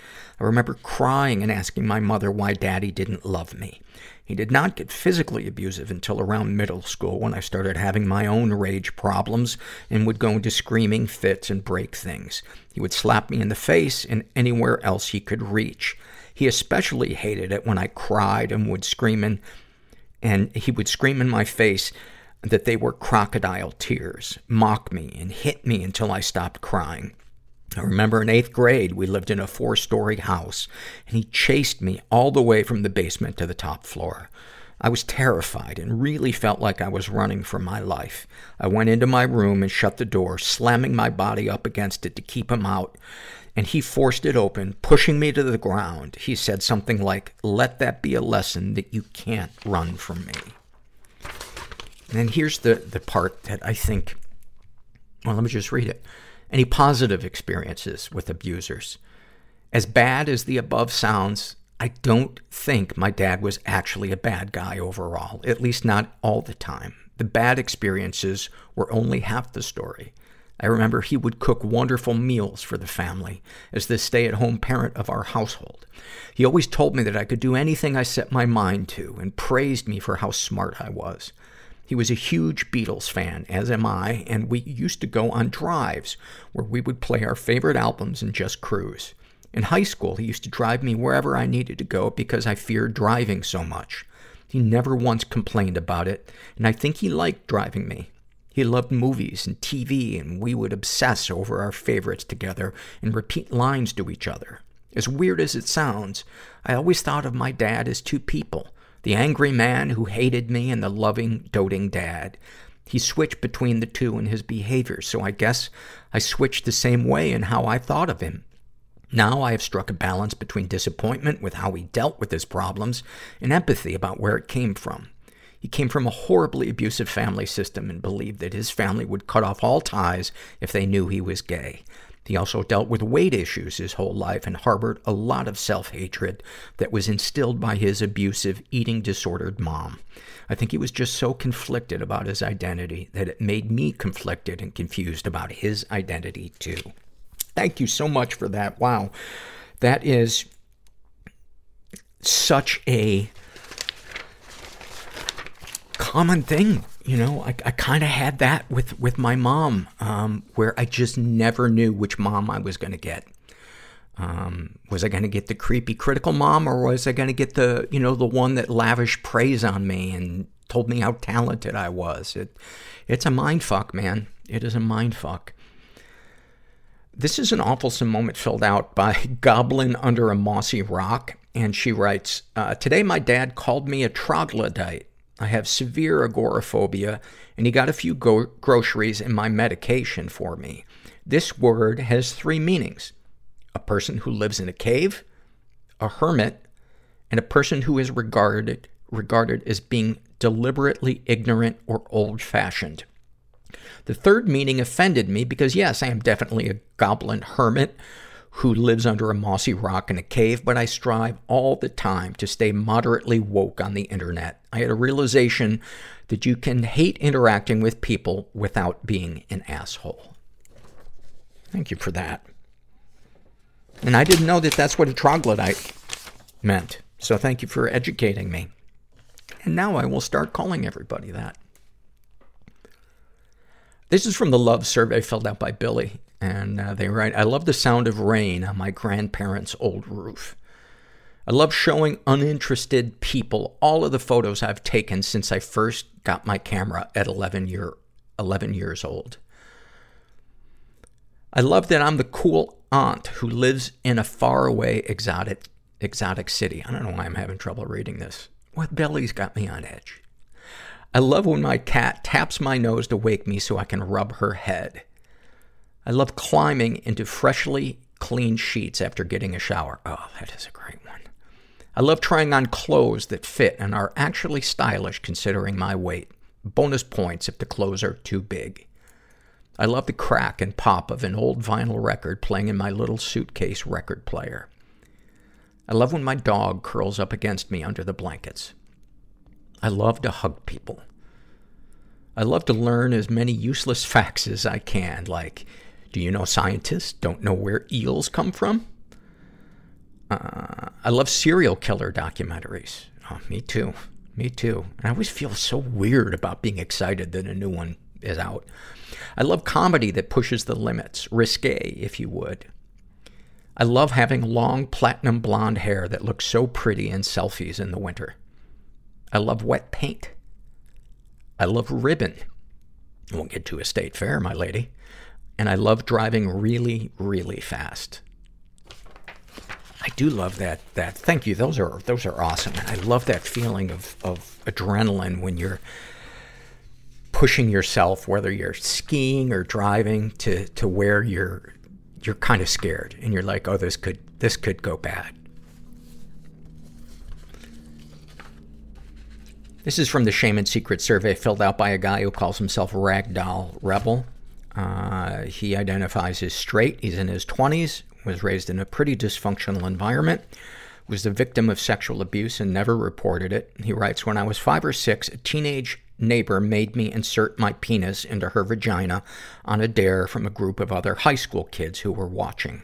I remember crying and asking my mother why daddy didn't love me. He did not get physically abusive until around middle school when I started having my own rage problems and would go into screaming fits and break things. He would slap me in the face and anywhere else he could reach. He especially hated it when I cried and would scream in, and he would scream in my face that they were crocodile tears, mock me, and hit me until I stopped crying. I remember in eighth grade, we lived in a four-story house, and he chased me all the way from the basement to the top floor. I was terrified and really felt like I was running for my life. I went into my room and shut the door, slamming my body up against it to keep him out. And he forced it open, pushing me to the ground. He said something like, let that be a lesson that you can't run from me. And here's the, the part that I think, well, let me just read it. Any positive experiences with abusers? As bad as the above sounds, I don't think my dad was actually a bad guy overall, at least not all the time. The bad experiences were only half the story. I remember he would cook wonderful meals for the family as the stay-at-home parent of our household. He always told me that I could do anything I set my mind to and praised me for how smart I was. He was a huge Beatles fan, as am I, and we used to go on drives where we would play our favorite albums and just cruise. In high school, he used to drive me wherever I needed to go because I feared driving so much. He never once complained about it, and I think he liked driving me. He loved movies and TV, and we would obsess over our favorites together and repeat lines to each other. As weird as it sounds, I always thought of my dad as two people. The angry man who hated me and the loving, doting dad. He switched between the two in his behavior, so I guess I switched the same way in how I thought of him. Now I have struck a balance between disappointment with how he dealt with his problems and empathy about where it came from. He came from a horribly abusive family system and believed that his family would cut off all ties if they knew he was gay. He also dealt with weight issues his whole life and harbored a lot of self-hatred that was instilled by his abusive, eating disordered mom. I think he was just so conflicted about his identity that it made me conflicted and confused about his identity too. Thank you so much for that. Wow. That is such a common thing. You know, I, I kind of had that with, with my mom, um, where I just never knew which mom I was going to get. Um, was I going to get the creepy critical mom or was I going to get the, you know, the one that lavished praise on me and told me how talented I was? It, it's a mind fuck, man. It is a mind fuck. This is an awful moment filled out by (laughs) Goblin Under a Mossy Rock. And she writes, uh, Today my dad called me a troglodyte. I have severe agoraphobia, and he got a few go- groceries and my medication for me. This word has three meanings. A person who lives in a cave, a hermit, and a person who is regarded, regarded as being deliberately ignorant or old-fashioned. The third meaning offended me because, yes, I am definitely a goblin hermit who lives under a mossy rock in a cave, but I strive all the time to stay moderately woke on the internet. I had a realization that you can hate interacting with people without being an asshole. Thank you for that. And I didn't know that that's what a troglodyte meant. So thank you for educating me. And now I will start calling everybody that. This is from the love survey filled out by Billy. And uh, they write, I love the sound of rain on my grandparents' old roof. I love showing uninterested people all of the photos I've taken since I first got my camera at 11 year, 11 years old. I love that I'm the cool aunt who lives in a faraway exotic, exotic city. I don't know why I'm having trouble reading this. What belly's got me on edge? I love when my cat taps my nose to wake me so I can rub her head. I love climbing into freshly clean sheets after getting a shower. Oh, that is a great one. I love trying on clothes that fit and are actually stylish considering my weight. Bonus points if the clothes are too big. I love the crack and pop of an old vinyl record playing in my little suitcase record player. I love when my dog curls up against me under the blankets. I love to hug people. I love to learn as many useless (laughs) facts as I can, like, do you know scientists don't know where eels come from? Uh, I love serial killer documentaries. Oh, me too. Me too. And I always feel so weird about being excited that a new one is out. I love comedy that pushes the limits, risque, if you would. I love having long platinum blonde hair that looks so pretty in selfies in the winter. I love wet paint. I love ribbon. I won't get to a state fair, my lady. And I love driving really, really fast. I do love that, that. Thank you. Those are, those are awesome. And I love that feeling of, of adrenaline when you're pushing yourself, whether you're skiing or driving to, to where you're, you're kind of scared and you're like, oh, this could, this could go bad. This is from the Shame and Secret survey filled out by a guy who calls himself Ragdoll Rebel. Uh, he identifies as straight. He's in his 20s, was raised in a pretty dysfunctional environment, was the victim of sexual abuse and never reported it. He writes, When I was five or six, a teenage neighbor made me insert my penis into her vagina on a dare from a group of other high school kids who were watching.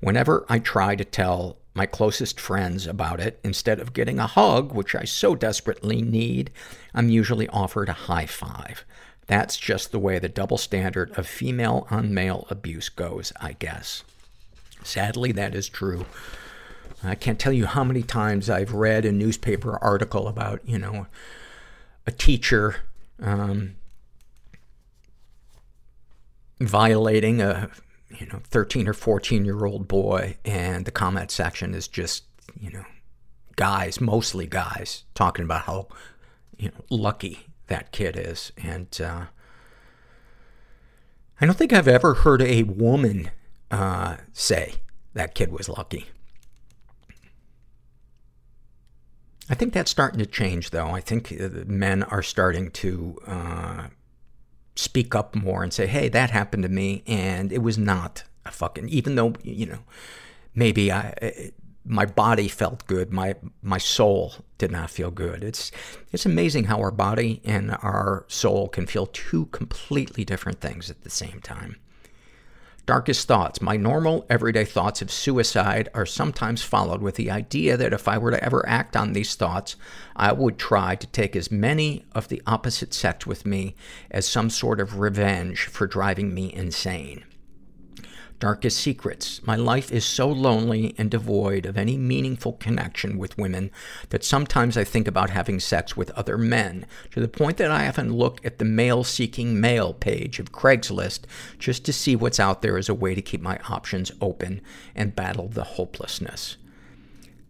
Whenever I try to tell my closest friends about it, instead of getting a hug, which I so desperately need, I'm usually offered a high five. That's just the way the double standard of female on male abuse goes, I guess. Sadly, that is true. I can't tell you how many times I've read a newspaper article about, you know, a teacher um, violating a you know 13 or 14 year old boy and the comment section is just you know guys mostly guys talking about how you know lucky that kid is and uh, i don't think i've ever heard a woman uh, say that kid was lucky I think that's starting to change, though. I think uh, men are starting to uh, speak up more and say, "Hey, that happened to me, and it was not a fucking." Even though you know, maybe I, my body felt good, my my soul did not feel good. It's it's amazing how our body and our soul can feel two completely different things at the same time. Darkest thoughts. My normal, everyday thoughts of suicide are sometimes followed with the idea that if I were to ever act on these thoughts, I would try to take as many of the opposite sex with me as some sort of revenge for driving me insane. Darkest secrets. My life is so lonely and devoid of any meaningful connection with women that sometimes I think about having sex with other men, to the point that I often look at the male seeking male page of Craigslist just to see what's out there as a way to keep my options open and battle the hopelessness.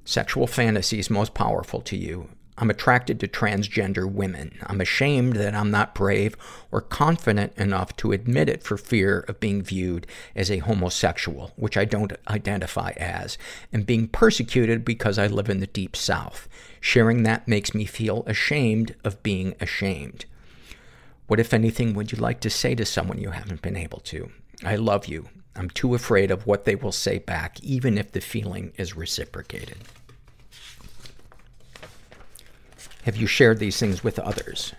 Sexual fantasies most powerful to you. I'm attracted to transgender women. I'm ashamed that I'm not brave or confident enough to admit it for fear of being viewed as a homosexual, which I don't identify as, and being persecuted because I live in the deep south. Sharing that makes me feel ashamed of being ashamed. What, if anything, would you like to say to someone you haven't been able to? I love you. I'm too afraid of what they will say back, even if the feeling is reciprocated. Have you shared these things with others?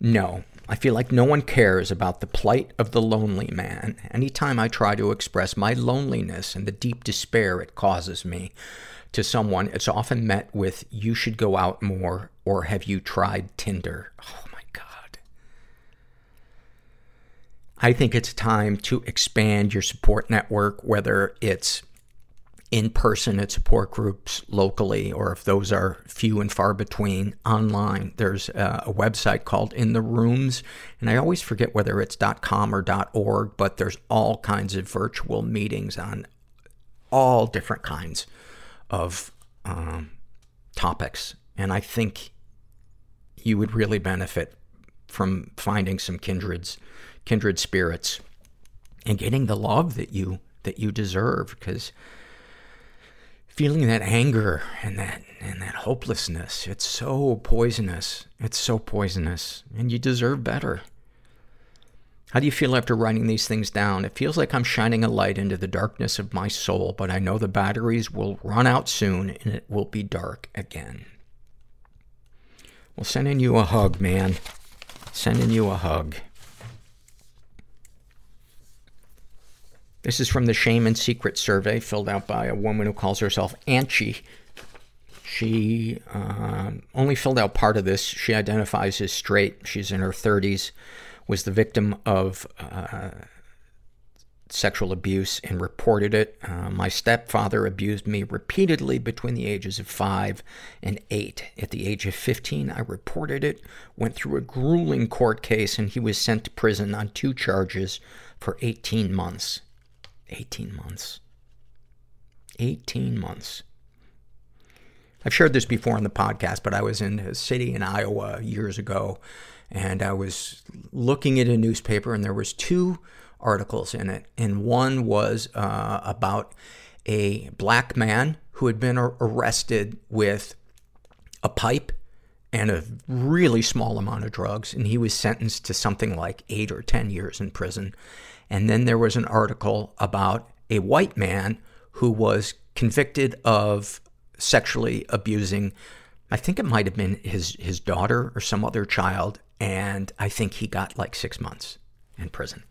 No. I feel like no one cares about the plight of the lonely man. Anytime I try to express my loneliness and the deep despair it causes me to someone, it's often met with, you should go out more, or have you tried Tinder? Oh my God. I think it's time to expand your support network, whether it's in person at support groups locally, or if those are few and far between online, there's a, a website called In the Rooms. And I always forget whether it's .com or .org, but there's all kinds of virtual meetings on all different kinds of um, topics. And I think you would really benefit from finding some kindreds, kindred spirits and getting the love that you, that you deserve. Because feeling that anger and that, and that hopelessness, it's so poisonous. It's so poisonous. And you deserve better. How do you feel after writing these things down? It feels like I'm shining a light into the darkness of my soul, but I know the batteries will run out soon and it will be dark again. Well, sending you a hug, man. Sending you a hug. This is from the Shame and Secret survey filled out by a woman who calls herself Anchi. She uh, only filled out part of this. She identifies as straight. She's in her 30s, was the victim of uh, sexual abuse and reported it. Uh, my stepfather abused me repeatedly between the ages of five and eight. At the age of 15, I reported it, went through a grueling court case, and he was sent to prison on two charges for 18 months. 18 months. 18 months. I've shared this before on the podcast, but I was in a city in Iowa years ago, and I was looking at a newspaper, and there was two articles in it, and one was uh, about a black man who had been ar- arrested with a pipe and a really small amount of drugs, and he was sentenced to something like eight or ten years in prison. And then there was an article about a white man who was convicted of sexually abusing, I think it might have been his, his daughter or some other child, and I think he got like six months in prison.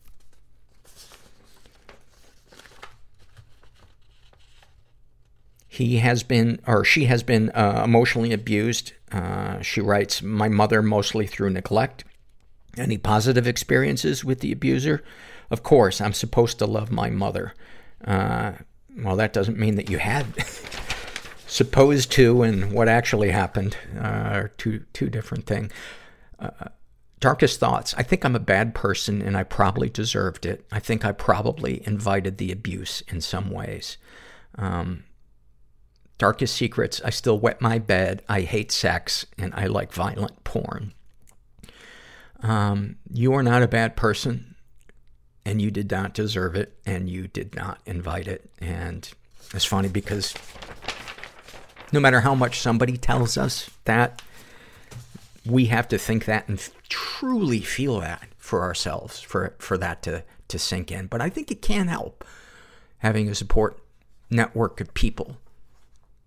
He has been, or she has been uh, emotionally abused. Uh, she writes, My mother mostly through neglect. Any positive experiences with the abuser? Of course, I'm supposed to love my mother. Uh, well, that doesn't mean that you had (laughs) supposed to and what actually happened uh, are two, two different things. Uh, darkest thoughts. I think I'm a bad person and I probably deserved it. I think I probably invited the abuse in some ways. Um, darkest secrets. I still wet my bed. I hate sex and I like violent porn. Um, you are not a bad person and you did not deserve it and you did not invite it. And it's funny because no matter how much somebody tells us that, we have to think that and f- truly feel that for ourselves, for, for that to, to sink in. But I think it can help having a support network of people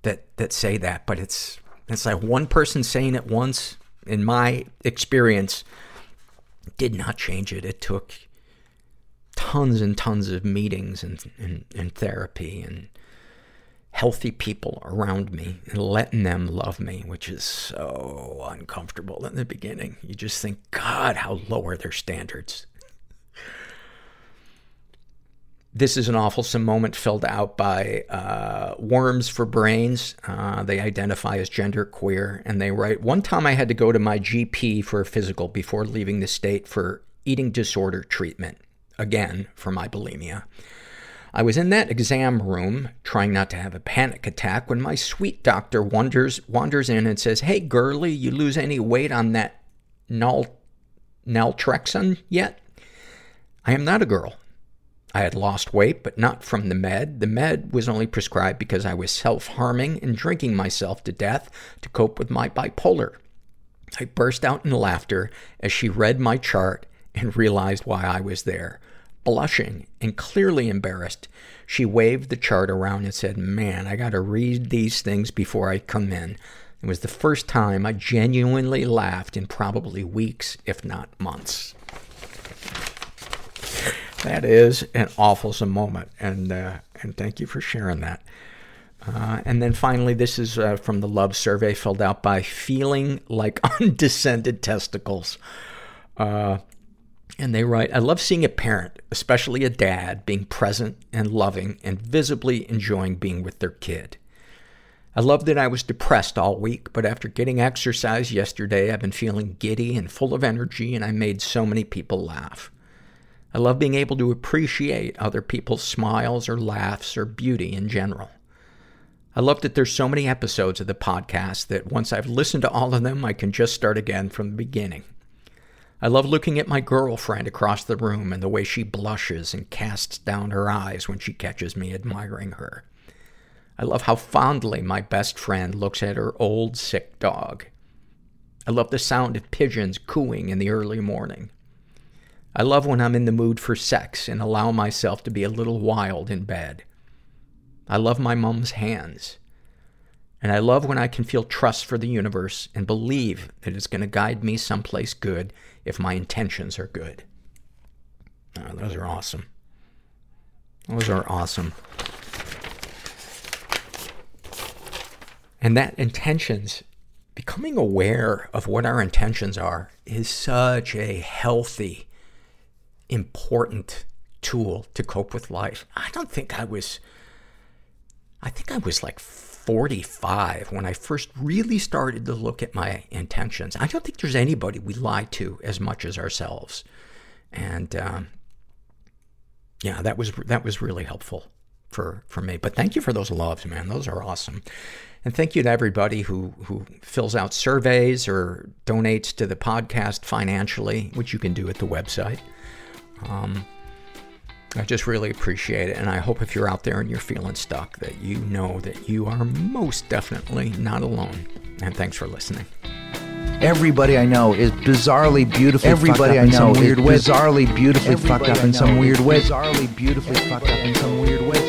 that, that say that. But it's, it's like one person saying it once, in my experience, did not change it. It took tons and tons of meetings and, and, and therapy and healthy people around me and letting them love me, which is so uncomfortable in the beginning. You just think, God, how low are their standards? This is an awful moment filled out by uh, Worms for Brains. Uh, they identify as gender queer, and they write, One time I had to go to my GP for a physical before leaving the state for eating disorder treatment, again, for my bulimia. I was in that exam room, trying not to have a panic attack, when my sweet doctor wanders, wanders in and says, Hey, girly, you lose any weight on that nal- naltrexone yet? I am not a girl. I had lost weight, but not from the med. The med was only prescribed because I was self-harming and drinking myself to death to cope with my bipolar. I burst out in laughter as she read my chart and realized why I was there. Blushing and clearly embarrassed, she waved the chart around and said, Man, I gotta read these things before I come in. It was the first time I genuinely laughed in probably weeks, if not months. That is an awful moment, and uh, and thank you for sharing that. Uh, and then finally, this is uh, from the love survey filled out by feeling like (laughs) undescended testicles. Uh, And they write, I love seeing a parent, especially a dad, being present and loving and visibly enjoying being with their kid. I love that I was depressed all week, but after getting exercise yesterday, I've been feeling giddy and full of energy, and I made so many people laugh. I love being able to appreciate other people's smiles or laughs or beauty in general. I love that there's so many episodes of the podcast that once I've listened to all of them, I can just start again from the beginning. I love looking at my girlfriend across the room and the way she blushes and casts down her eyes when she catches me admiring her. I love how fondly my best friend looks at her old sick dog. I love the sound of pigeons cooing in the early morning. I love when I'm in the mood for sex and allow myself to be a little wild in bed. I love my mom's hands. And I love when I can feel trust for the universe and believe that it's going to guide me someplace good if my intentions are good. Oh, those are awesome. Those are awesome. And that intentions, becoming aware of what our intentions are, is such a healthy, important tool to cope with life. I don't think I was, I think I was like 45 when I first really started to look at my intentions. I don't think there's anybody we lie to as much as ourselves. And, um, yeah, that was, that was really helpful for, for me. But thank you for those loves, man. Those are awesome. And thank you to everybody who, who fills out surveys or donates to the podcast financially, which you can do at the website. Um, I just really appreciate it. And I hope if you're out there and you're feeling stuck, that you know that you are most definitely not alone. And thanks for listening. Everybody I know is bizarrely beautifully Everybody I know weird is bizarrely beautifully fucked up in some weird way. Bizarrely beautifully fucked up in some weird way.